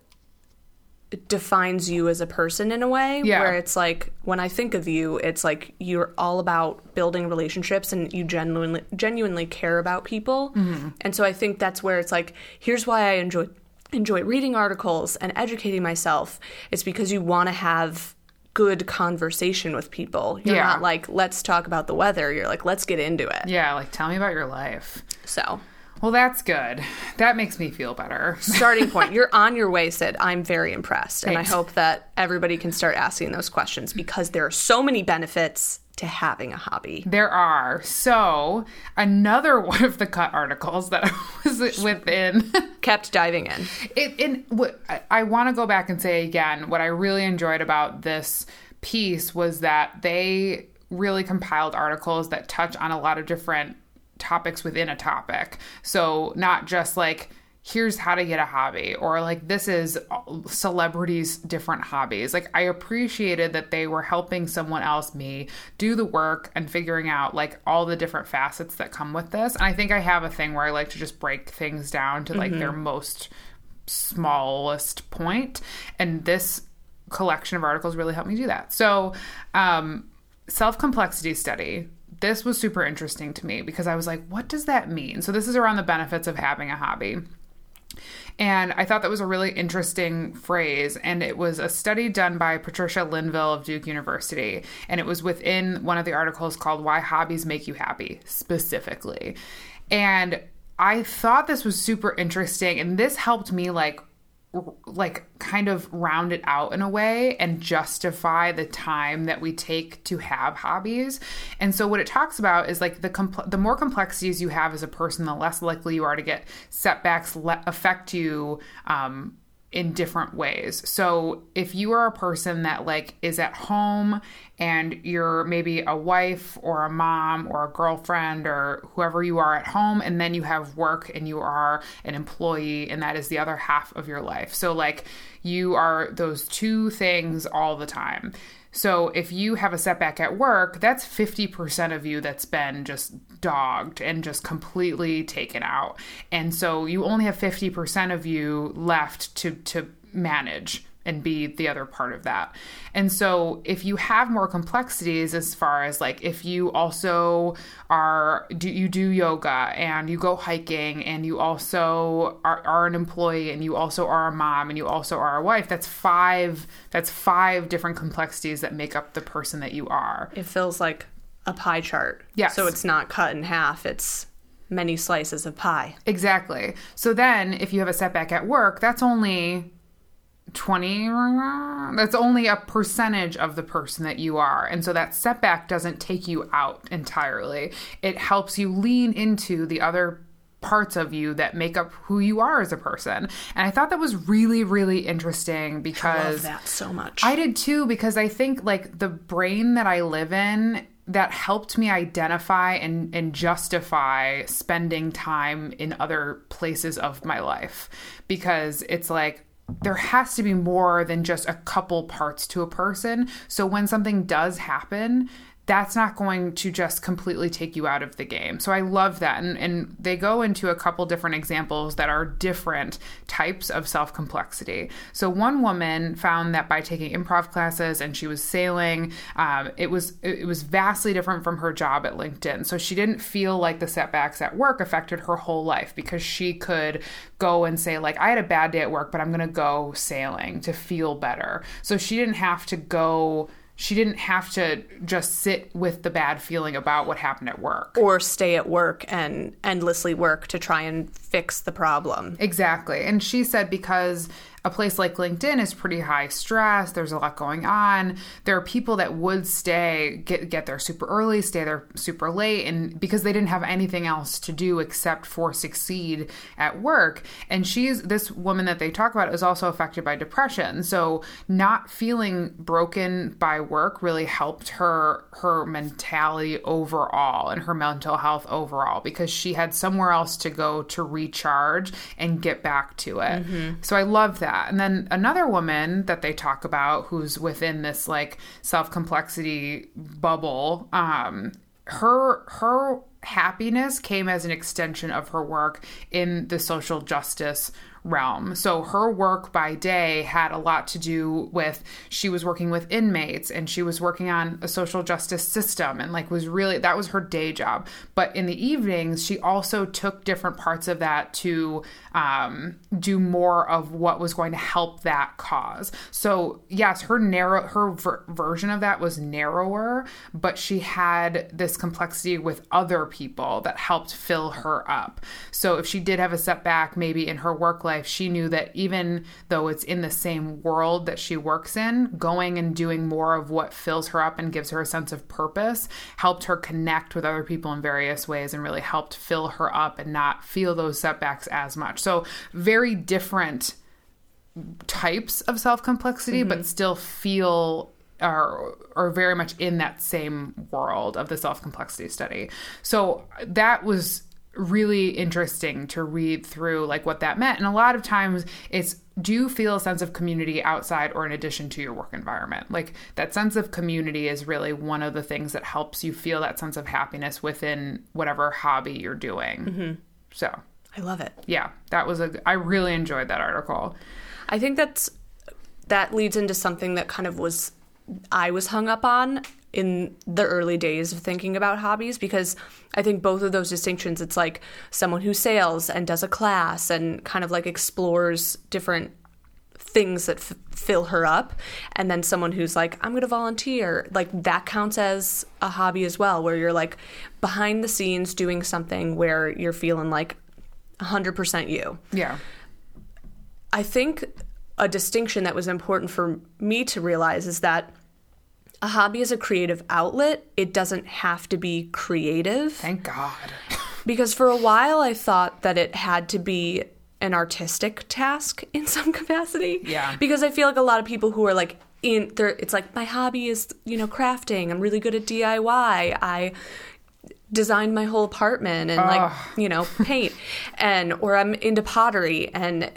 defines you as a person in a way Yeah. where it's like when I think of you, it's like you're all about building relationships and you genuinely genuinely care about people. Mm-hmm. And so I think that's where it's like here's why I enjoy enjoy reading articles and educating myself. It's because you want to have good conversation with people. You're Yeah. not like let's talk about the weather. You're like let's get into it. Yeah, like tell me about your life. So, Well, that's good. That makes me feel better. starting point. (laughs) You're on your way, Sid. I'm very impressed. And I hope that everybody can start asking those questions because there are so many benefits to having a hobby. There are. So, another (laughs) one of the cut articles that (laughs) I was within Kept diving in. it in what I want to go back and say again what I really enjoyed about this piece was that they really compiled articles that touch on a lot of different topics within a topic. So not just like here's how to get a hobby or like this is celebrities different hobbies. Like I appreciated that they were helping someone else me do the work and figuring out like all the different facets that come with this. And I think I have a thing where I like to just break things down to like their most smallest point and this collection of articles really helped me do that so um, self-complexity study this was super interesting to me because i was like what does that mean so this is around the benefits of having a hobby and I thought that was a really interesting phrase. And it was a study done by Patricia Linville of Duke University. And it was within one of the articles called Why Hobbies Make You Happy, specifically. And I thought this was super interesting. And this helped me, like, like kind of round it out in a way and justify the time that we take to have hobbies. And so what it talks about is like the compl- the more complexities you have as a person, the less likely you are to get setbacks le- affect you um, in different ways. So if you are a person that like is at home and you're maybe a wife or a mom or a girlfriend or whoever you are at home and then you have work and you are an employee and that is the other half of your life. So like you are those two things all the time. So if you have a setback at work, that's 50% of you that's been just dogged and just completely taken out. And so you only have 50% of you left to to manage and be the other part of that. And so if you have more complexities as far as like if you also are do you do yoga and you go hiking and you also are, are an employee and you also are a mom and you also are a wife, that's five that's five different complexities that make up the person that you are. It feels like a pie chart. Yes. So it's not cut in half, it's many slices of pie. Exactly. So then if you have a setback at work, that's only 20 that's only a percentage of the person that you are. And so that setback doesn't take you out entirely. It helps you lean into the other parts of you that make up who you are as a person. And I thought that was really really interesting I because love that so much. I did too because I think like the brain that I live in that helped me identify and, and justify spending time in other places of my life because it's like there has to be more than just a couple parts to a person. So when something does happen, that's not going to just completely take you out of the game. So I love that. And, and they go into a couple different examples that are different types of self complexity. So one woman found that by taking improv classes and she was sailing, um, it was it was vastly different from her job at LinkedIn. So she didn't feel like the setbacks at work affected her whole life because she could go and say like I had a bad day at work, but I'm going to go sailing to feel better. So she didn't have to go she didn't have to just sit with the bad feeling about what happened at work. or stay at work and endlessly work to try and fix the problem. Exactly. And she said because a place like LinkedIn is pretty high stress, there's a lot going on. There are people that would stay, get get there super early, stay there super late, and because they didn't have anything else to do except for succeed at work. And she's this woman that they talk about is also affected by depression. So not feeling broken by work really helped her her mentality overall and her mental health overall because she had somewhere else to go to recharge and get back to it. Mm-hmm. So I love that. And then another woman that they talk about who's within this like self complexity bubble, um, her her happiness came as an extension of her work in the social justice realm. So her work by day had a lot to do with she was working with inmates and she was working on a social justice system and like was really that was her day job. But in the evenings, she also took different parts of that to um, do more of what was going to help that cause. So yes, her narrow her ver- version of that was narrower, but she had this complexity with other people that helped fill her up. So if she did have a setback, maybe in her work life, she knew that even though it's in the same world that she works in, going and doing more of what fills her up and gives her a sense of purpose helped her connect with other people in various ways and really helped fill her up and not feel those setbacks as much. So, very different types of self complexity, mm-hmm. but still feel are are very much in that same world of the self complexity study. So that was really interesting to read through like what that meant. And a lot of times it's do you feel a sense of community outside or in addition to your work environment? Like that sense of community is really one of the things that helps you feel that sense of happiness within whatever hobby you're doing. Mm-hmm. so i love it. yeah that was a i really enjoyed that article. I think that's that leads into something that kind of was i was hung up on in the early days of thinking about hobbies because I think both of those distinctions it's like someone who sails and does a class and kind of like explores different things that f- fill her up and then someone who's like I'm going to volunteer like that counts as a hobby as well where you're like behind the scenes doing something where you're feeling like 100% you. Yeah. I think a distinction that was important for me to realize is that a hobby is a creative outlet. It doesn't have to be creative. Thank God. because for a while I thought that it had to be an artistic task in some (laughs) capacity. Yeah. Because I feel like a lot of people who are like in there it's like my hobby is, you know, crafting. I'm really good at DIY. I designed my whole apartment and like, you know, paint and or I'm into pottery and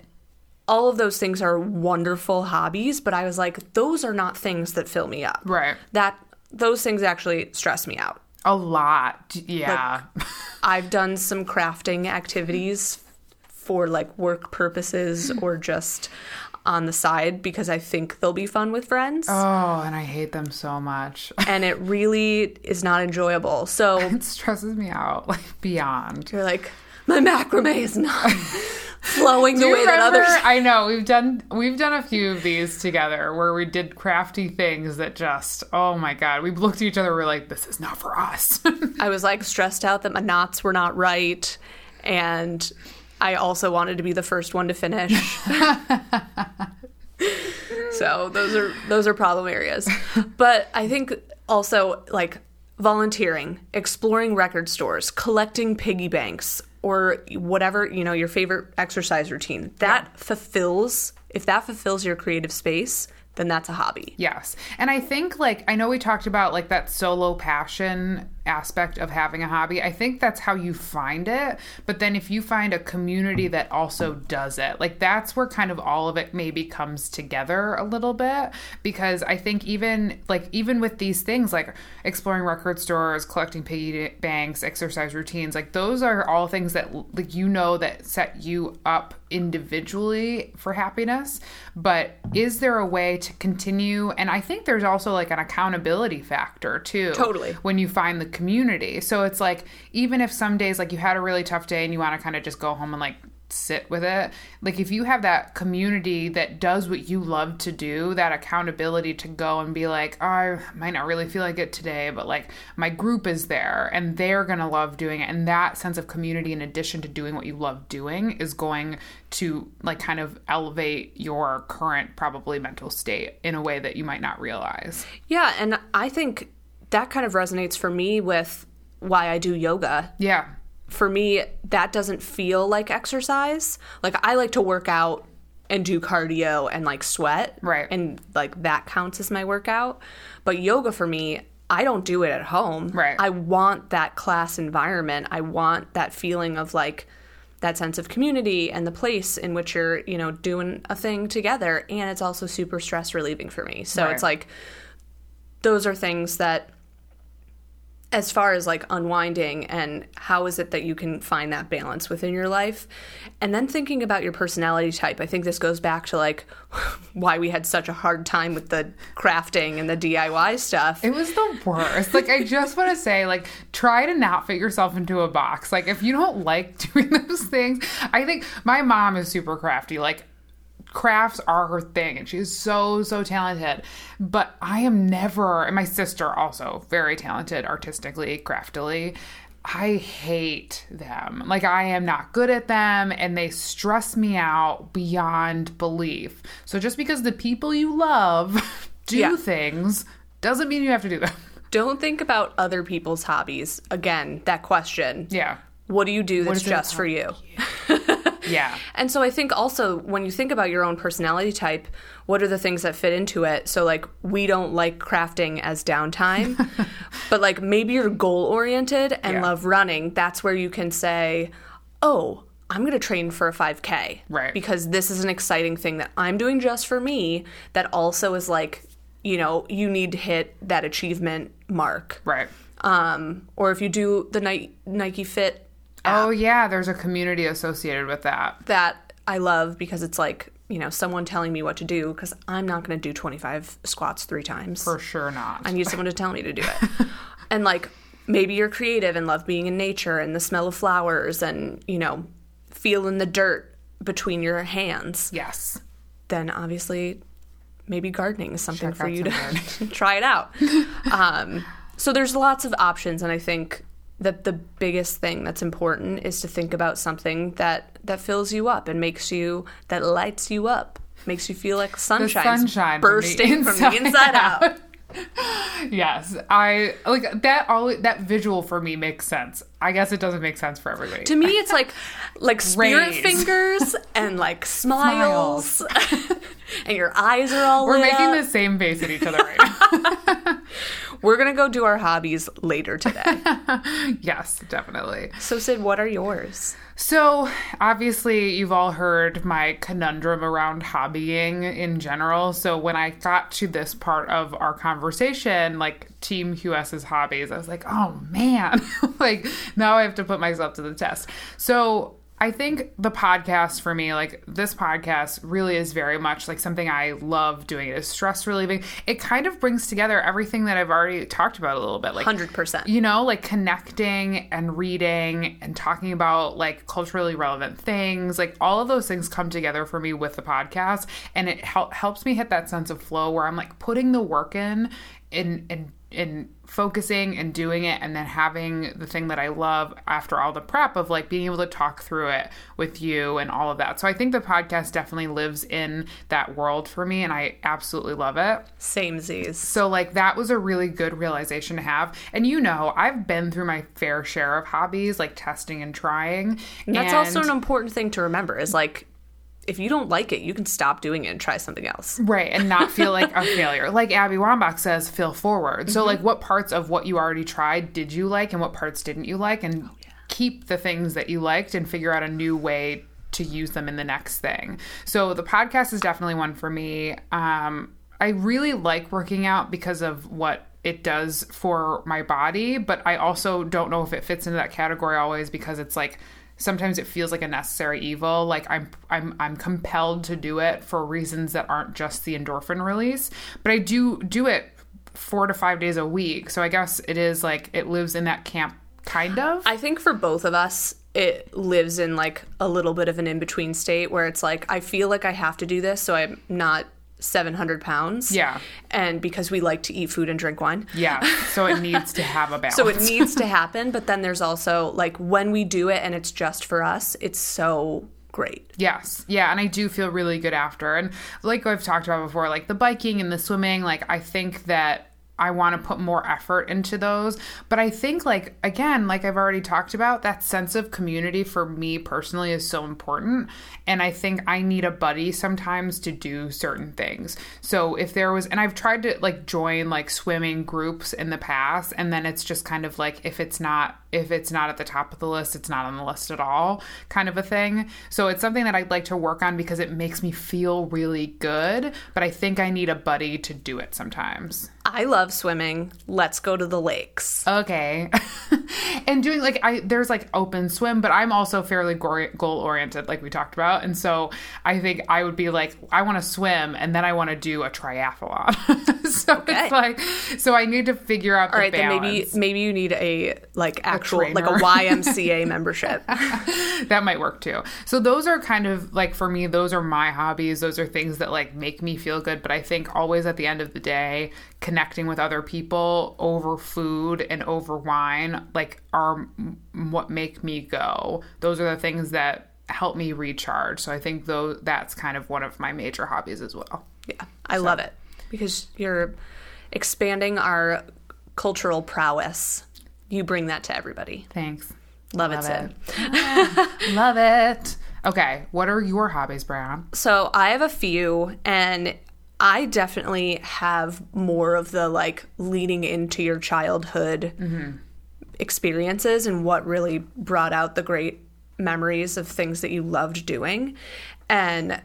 all of those things are wonderful hobbies, but I was like, those are not things that fill me up. Right. That those things actually stress me out. A lot. Yeah. Like, I've done some crafting activities for like work purposes (laughs) or just on the side because I think they'll be fun with friends. Oh, and I hate them so much. (laughs) and it really is not enjoyable. So it stresses me out like beyond. You're like, my macrame is not (laughs) flowing the way remember, that others. I know we've done we've done a few of these together where we did crafty things that just oh my god we looked at each other we are like this is not for us. (laughs) I was like stressed out that my knots were not right, and I also wanted to be the first one to finish. (laughs) so those are those are problem areas, but I think also like volunteering, exploring record stores, collecting piggy banks, or whatever, you know, your favorite exercise routine. That yeah. fulfills, if that fulfills your creative space, then that's a hobby. Yes. And I think like I know we talked about like that solo passion aspect of having a hobby. I think that's how you find it. But then if you find a community that also does it, like that's where kind of all of it maybe comes together a little bit. Because I think even like even with these things like exploring record stores, collecting piggy banks, exercise routines, like those are all things that like you know that set you up individually for happiness. But is there a way to continue? And I think there's also like an accountability factor too. Totally. When you find the community. So it's like even if some days like you had a really tough day and you want to kind of just go home and like sit with it. Like if you have that community that does what you love to do, that accountability to go and be like, oh, I might not really feel like it today, but like my group is there and they're going to love doing it. And that sense of community in addition to doing what you love doing is going to like kind of elevate your current probably mental state in a way that you might not realize. Yeah, and I think that kind of resonates for me with why I do yoga. Yeah. For me, that doesn't feel like exercise. Like I like to work out and do cardio and like sweat. Right. And like that counts as my workout. But yoga for me, I don't do it at home. Right. I want that class environment. I want that feeling of like that sense of community and the place in which you're, you know, doing a thing together. And it's also super stress relieving for me. So right. it's like those are things that as far as like unwinding and how is it that you can find that balance within your life and then thinking about your personality type i think this goes back to like (laughs) why we had such a hard time with the crafting and the diy stuff It was the worst. Like I just want to say, like try to not fit yourself into a box. Like if you don't like (laughs) doing those things, I think my mom is super crafty. Like crafts are her thing and she's so so talented. But i am never and my sister also very talented artistically craftily. I hate them. Like i am not good at them and they stress me out beyond belief. So just because the people you love (laughs) do Yeah. things doesn't mean you have to do them. (laughs) Don't think about other people's hobbies. Again that question. Yeah. What do you do that's just for you (laughs) yeah And so I think also when you think about your own personality type, what are the things that fit into it? So like we don't like crafting as downtime, (laughs) but like maybe you're goal oriented and Yeah. love running. That's where you can say, "Oh, I'm going to train for a 5k." Right. Because this is an exciting thing that I'm doing just for me that also is like, you know, you need to hit that achievement mark. right Um or if you do the Nike Nike Fit oh yeah there's a community associated with that that I love because it's like, you know, someone telling me what to do because I'm not going to do 25 squats three times. for sure not I need someone to tell me to do it. (laughs) and like, maybe you're creative and love being in nature and the smell of flowers and, you know, feeling the dirt between your hands. yes Then obviously, maybe gardening is something Check for you to (laughs) try it out. (laughs) um, so there's lots of options, and I think that the biggest thing that's important is to think about something that that fills you up and makes you that lights you up, makes you feel like sunshine sunshine from the bursting from the inside out. (laughs) yes i like that always that visual for me makes sense i guess it doesn't make sense for everybody To me, it's like like (laughs) spirit Rays. fingers and like smiles, (laughs) and your eyes are all. we're making up. the same face at each other right now We're gonna go do our hobbies later today. (laughs) yes definitely so, Sid, what are yours? So, obviously, you've all heard my conundrum around hobbying in general. So, when I got to this part of our conversation, like Team QS's hobbies, I was like, oh man, (laughs) like now I have to put myself to the test. So, I think the podcast for me, like this podcast, really is very much like something I love doing. It is stress relieving. It kind of brings together everything that I've already talked about a little bit. Like Hundred percent. you know, like connecting and reading and talking about like culturally relevant things, like all of those things come together for me with the podcast, and it hel- helps me hit that sense of flow where I'm like putting the work in, in, in, in focusing and doing it, and then having the thing that I love after all the prep of like being able to talk through it with you and all of that. So I think the podcast definitely lives in that world for me, and I absolutely love it. Same Z's. So like that was a really good realization to have. And you know, I've been through my fair share of hobbies, like testing and trying. And that's and- also an important thing to remember is like if you don't like it, you can stop doing it and try something else. Right, and not feel like a (laughs) failure. Like Abby Wambach says, feel forward. So, like, what parts of what you already tried did you like, and what parts didn't you like, and keep the things that you liked and figure out a new way to use them in the next thing. So, the podcast is definitely one for me. Um, I really like working out because of what it does for my body, but I also don't know if it fits into that category always because it's like sometimes it feels like a necessary evil. Like i'm i'm i'm compelled to do it for reasons that aren't just the endorphin release but i do do it 4 to 5 days a week. So i guess it is like it lives in that camp kind of. I think for both of us, it lives in like a little bit of an in between state where it's like, I feel like I have to do this, so I'm not 700 pounds. Yeah. And because we like to eat food and drink wine. yeah so it (laughs) needs to have a balance So it needs to (laughs) happen. But then there's also like when we do it and it's just for us, it's so great. Yes. Yeah. And I do feel really good after. And like I've talked about before, like the biking and the swimming, like I think that I want to put more effort into those. But I think, like, again, like I've already talked about, that sense of community for me personally is so important. And I think I need a buddy sometimes to do certain things. So if there was, and I've tried to like join like swimming groups in the past, and then it's just kind of like if it's not, if it's not at the top of the list, it's not on the list at all, kind of a thing. So it's something that I'd like to work on because it makes me feel really good. But I think I need a buddy to do it sometimes. I love swimming. Let's go to the lakes. Okay. (laughs) and doing like I there's like open swim, but I'm also fairly goal oriented like we talked about. And so I think I would be like I want to swim and then I want to do a triathlon. (laughs) so Okay. it's like so I need to figure out the All right, then maybe maybe you need a like actual like a. YMCA (laughs) membership. that might work too. So those are kind of like for me, those are my hobbies. Those are things that like make me feel good. But I think always at the end of the day, connecting with other people over food and over wine, like are m- what make me go. Those are the things that help me recharge. So I think though that's kind of one of my major hobbies as well. Yeah, I love it because you're expanding our cultural prowess. You bring that to everybody. Thanks. Love, Love it, it. (laughs) Love it. Okay, what are your hobbies, Brown? So I have a few, and I definitely have more of the like leading into your childhood experiences and what really brought out the great memories of things that you loved doing. And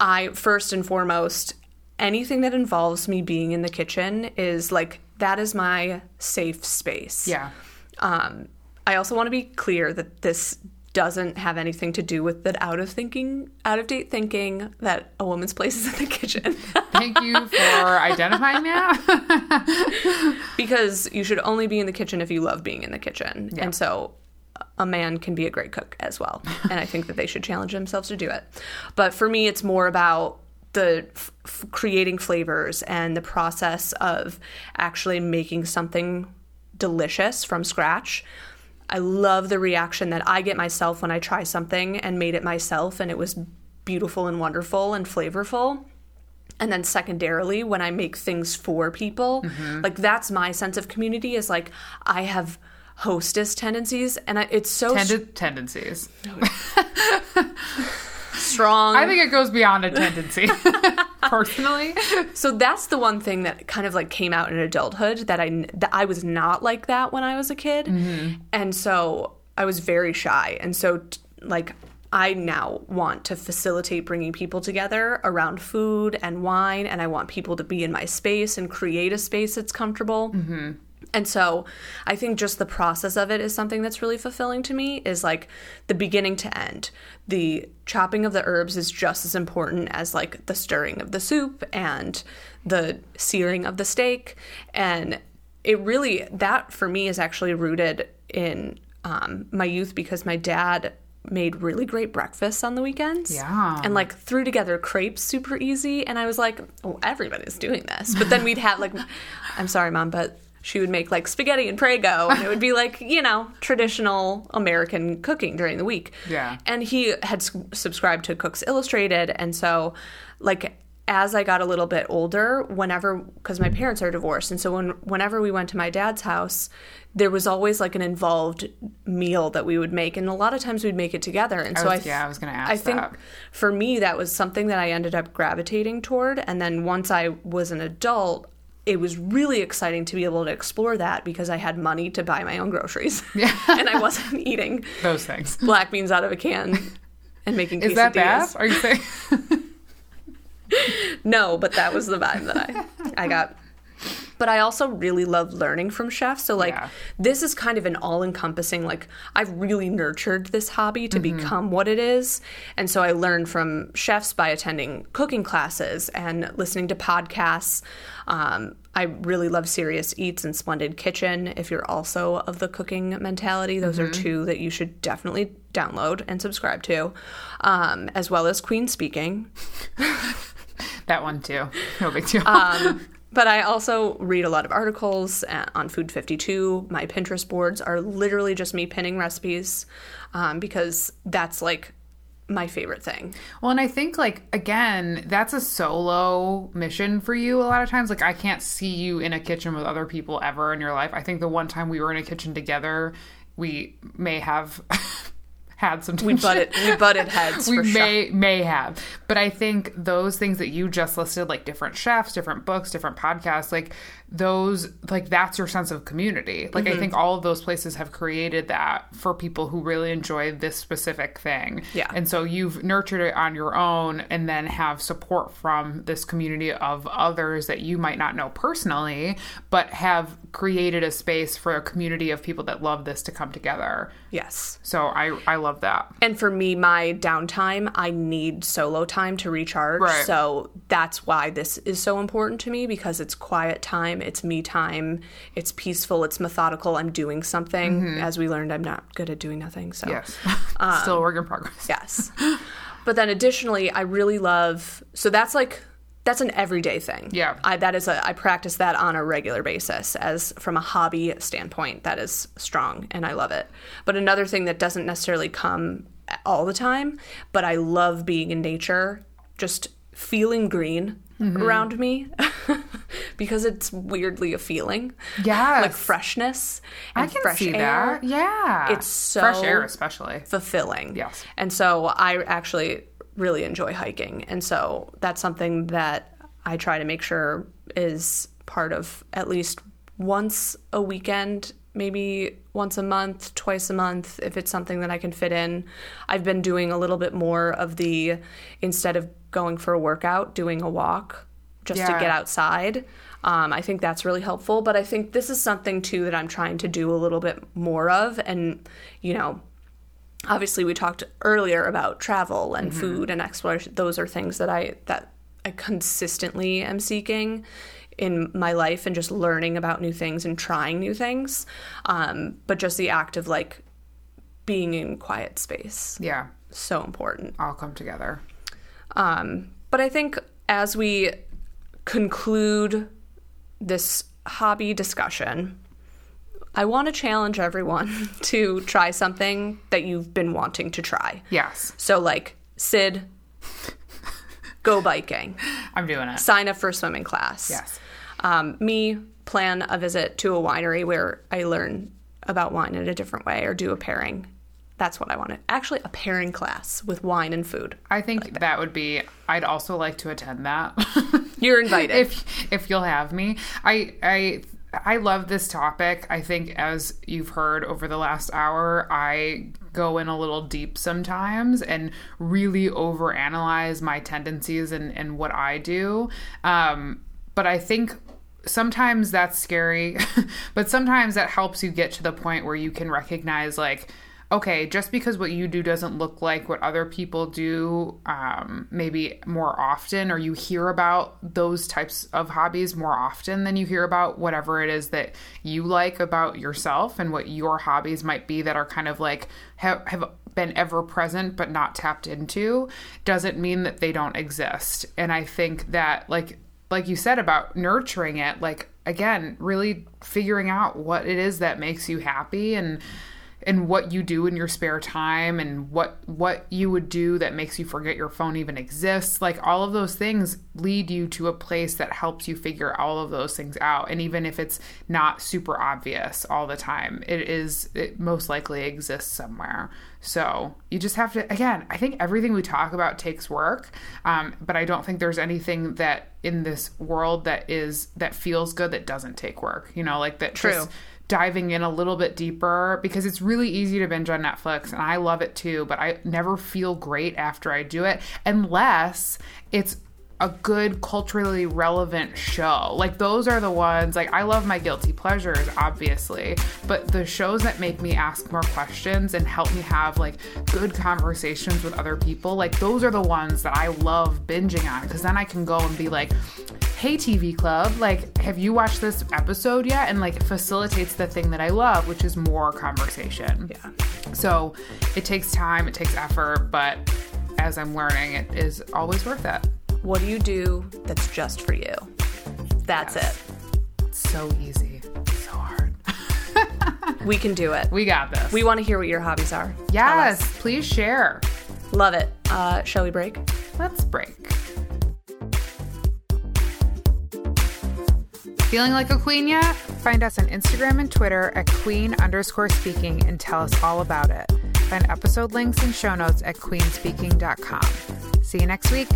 I, first and foremost, anything that involves me being in the kitchen is like, that is my safe space. Yeah. Um, I also want to be clear that this doesn't have anything to do with that out of thinking, out of date thinking that a woman's place is in the kitchen. (laughs) Thank you for identifying that. (laughs) because you should only be in the kitchen if you love being in the kitchen. And so a man can be a great cook as well. and I think that they should challenge themselves to do it. But for me, it's more about the f- creating flavors and the process of actually making something delicious from scratch. I love the reaction that I get myself when I try something and made it myself and it was beautiful and wonderful and flavorful. And then secondarily, when I make things for people, mm-hmm. like that's my sense of community is like I have hostess tendencies and I, it's so Tend- tendencies. (laughs) strong. I think it goes beyond a tendency. (laughs) Personally, so that's the one thing that kind of like came out in adulthood that I that I was not like that when I was a kid, mm-hmm. and so I was very shy, and so t- like I now want to facilitate bringing people together around food and wine, and I want people to be in my space and create a space that's comfortable. Mm-hmm. And so I think just the process of it is something that's really fulfilling to me is like the beginning to end. The chopping of the herbs is just as important as like the stirring of the soup and the searing of the steak. And it really, that for me is actually rooted in um, my youth because my dad made really great breakfasts on the weekends. Yeah. And like threw together crepes super easy. And I was like, oh, everybody's doing this. But then we'd have like, I'm sorry, mom, but she would make like spaghetti and prego. And it would be like, (laughs) you know, traditional American cooking during the week. Yeah. And he had s- subscribed to Cooks Illustrated. And so, like, as I got a little bit older, whenever, because my parents are divorced. And so, when, whenever we went to my dad's house, there was always like an involved meal that we would make. And a lot of times we'd make it together. And so, was- I, yeah, I was gonna ask I think that. for me, that was something that I ended up gravitating toward. And then once I was an adult, it was really exciting to be able to explore that because I had money to buy my own groceries. (laughs) Yeah. (laughs) and I wasn't eating those things. black beans out of a can and making (laughs) Is that bad? Are you saying? No, but that was the vibe that I I got. But I also really love learning from chefs. So like Yeah. this is kind of an all-encompassing like I've really nurtured this hobby to Mm-hmm. become what it is. And so I learned from chefs by attending cooking classes and listening to podcasts. Um, I really love Serious Eats and Splendid Kitchen. If you're also of the cooking mentality, those are Mm-hmm. two that you should definitely download and subscribe to, um, as well as Queen Speaking. (laughs) that one too. No big deal. Um, (laughs) but I also read a lot of articles uh, on Food 52. My Pinterest boards are literally just me pinning recipes um, because that's like my favorite thing. Well, and I think like again, that's a solo mission for you a lot of times. Like I can't see you in a kitchen with other people ever in your life. I think the one time we were in a kitchen together, we may have (laughs) had some We butted we butted heads (laughs) we for sure. may may have but i think those things that you just listed like different chefs different books different podcasts like those like that's your sense of community like Mm-hmm. i think all of those places have created that for people who really enjoy this specific thing Yeah. and so you've nurtured it on your own and then have support from this community of others that you might not know personally but have created a space for a community of people that love this to come together Yes. so i i love that And for me, my downtime, I need solo time to recharge. Right. So that's why this is so important to me because it's quiet time, it's me time, it's peaceful, it's methodical. I'm doing something. Mm-hmm. As we learned, I'm not good at doing nothing. So yes (laughs) still a um, work in progress yes. but then additionally, I really love so that's like that's an everyday thing. Yeah. I that is a I practice that on a regular basis as from a hobby standpoint that is strong and I love it. But another thing that doesn't necessarily come all the time, but I love being in nature, just feeling green Mm-hmm. around me (laughs) because it's weirdly a feeling. Yeah. Like freshness and I can fresh see air that. Yeah. It's so fresh air, especially. fulfilling. Yes. And so I actually really enjoy hiking. And so that's something that I try to make sure is part of at least once a weekend, maybe once a month, twice a month, if it's something that I can fit in. I've been doing a little bit more of the, instead of going for a workout, doing a walk just to get outside. Um, I think that's really helpful. But I think this is something too that I'm trying to do a little bit more of. And, you know, obviously we talked earlier about travel and food and exploration those are things that i that i consistently am seeking in my life and just learning about new things and trying new things um, but just the act of like being in quiet space Yeah. so important All come together. um, but I think as we conclude this hobby discussion, I want to challenge everyone (laughs) to try something that you've been wanting to try. Yes. So, like, Sid, go biking, (laughs) I'm doing it. sign up for a swimming class. Yes. Um, me, plan a visit to a winery where I learn about wine in a different way or do a pairing. That's what I wanted. Actually, a pairing class with wine and food. I think that would be I'd also like to attend that. (laughs) You're invited. if if you'll have me. I I I love this topic. I think as you've heard over the last hour, I go in a little deep sometimes and really overanalyze my tendencies and, and what I do. Um, but I think sometimes that's scary, (laughs) but sometimes that helps you get to the point where you can recognize like okay, just because what you do doesn't look like what other people do, um, maybe more often, or you hear about those types of hobbies more often than you hear about whatever it is that you like about yourself and what your hobbies might be that are kind of like have, have been ever present but not tapped into, doesn't mean that they don't exist. And I think that, like, like you said about nurturing it, like again, really figuring out what it is that makes you happy and and what you do in your spare time and what what you would do that makes you forget your phone even exists. Like all of those things lead you to a place that helps you figure all of those things out. And even if it's not super obvious all the time it is it most likely exists somewhere so you just have to again i think everything we talk about takes work um, but i don't think there's anything that in this world that is that feels good that doesn't take work you know like that True. just diving in a little bit deeper because it's really easy to binge on Netflix and I love it too, but I never feel great after I do it unless it's a good culturally relevant show. Like those are the ones like I love my guilty pleasures obviously, but the shows that make me ask more questions and help me have like good conversations with other people, like those are the ones that I love binging on because then I can go and be like hey TV club, like have you watched this episode yet? And like facilitates the thing that I love, which is more conversation. Yeah. So it takes time, it takes effort, but as I'm learning, it is always worth it. What do you do that's just for you? That's Yes. It's so easy. So hard. (laughs) We can do it. We got this. We want to hear what your hobbies are. Yes, please share. Love it. Uh, shall we break? Let's break. Feeling like a queen yet? Find us on Instagram and Twitter at queen underscore speaking and tell us all about it. Find episode links and show notes at queenspeaking.com. See you next week.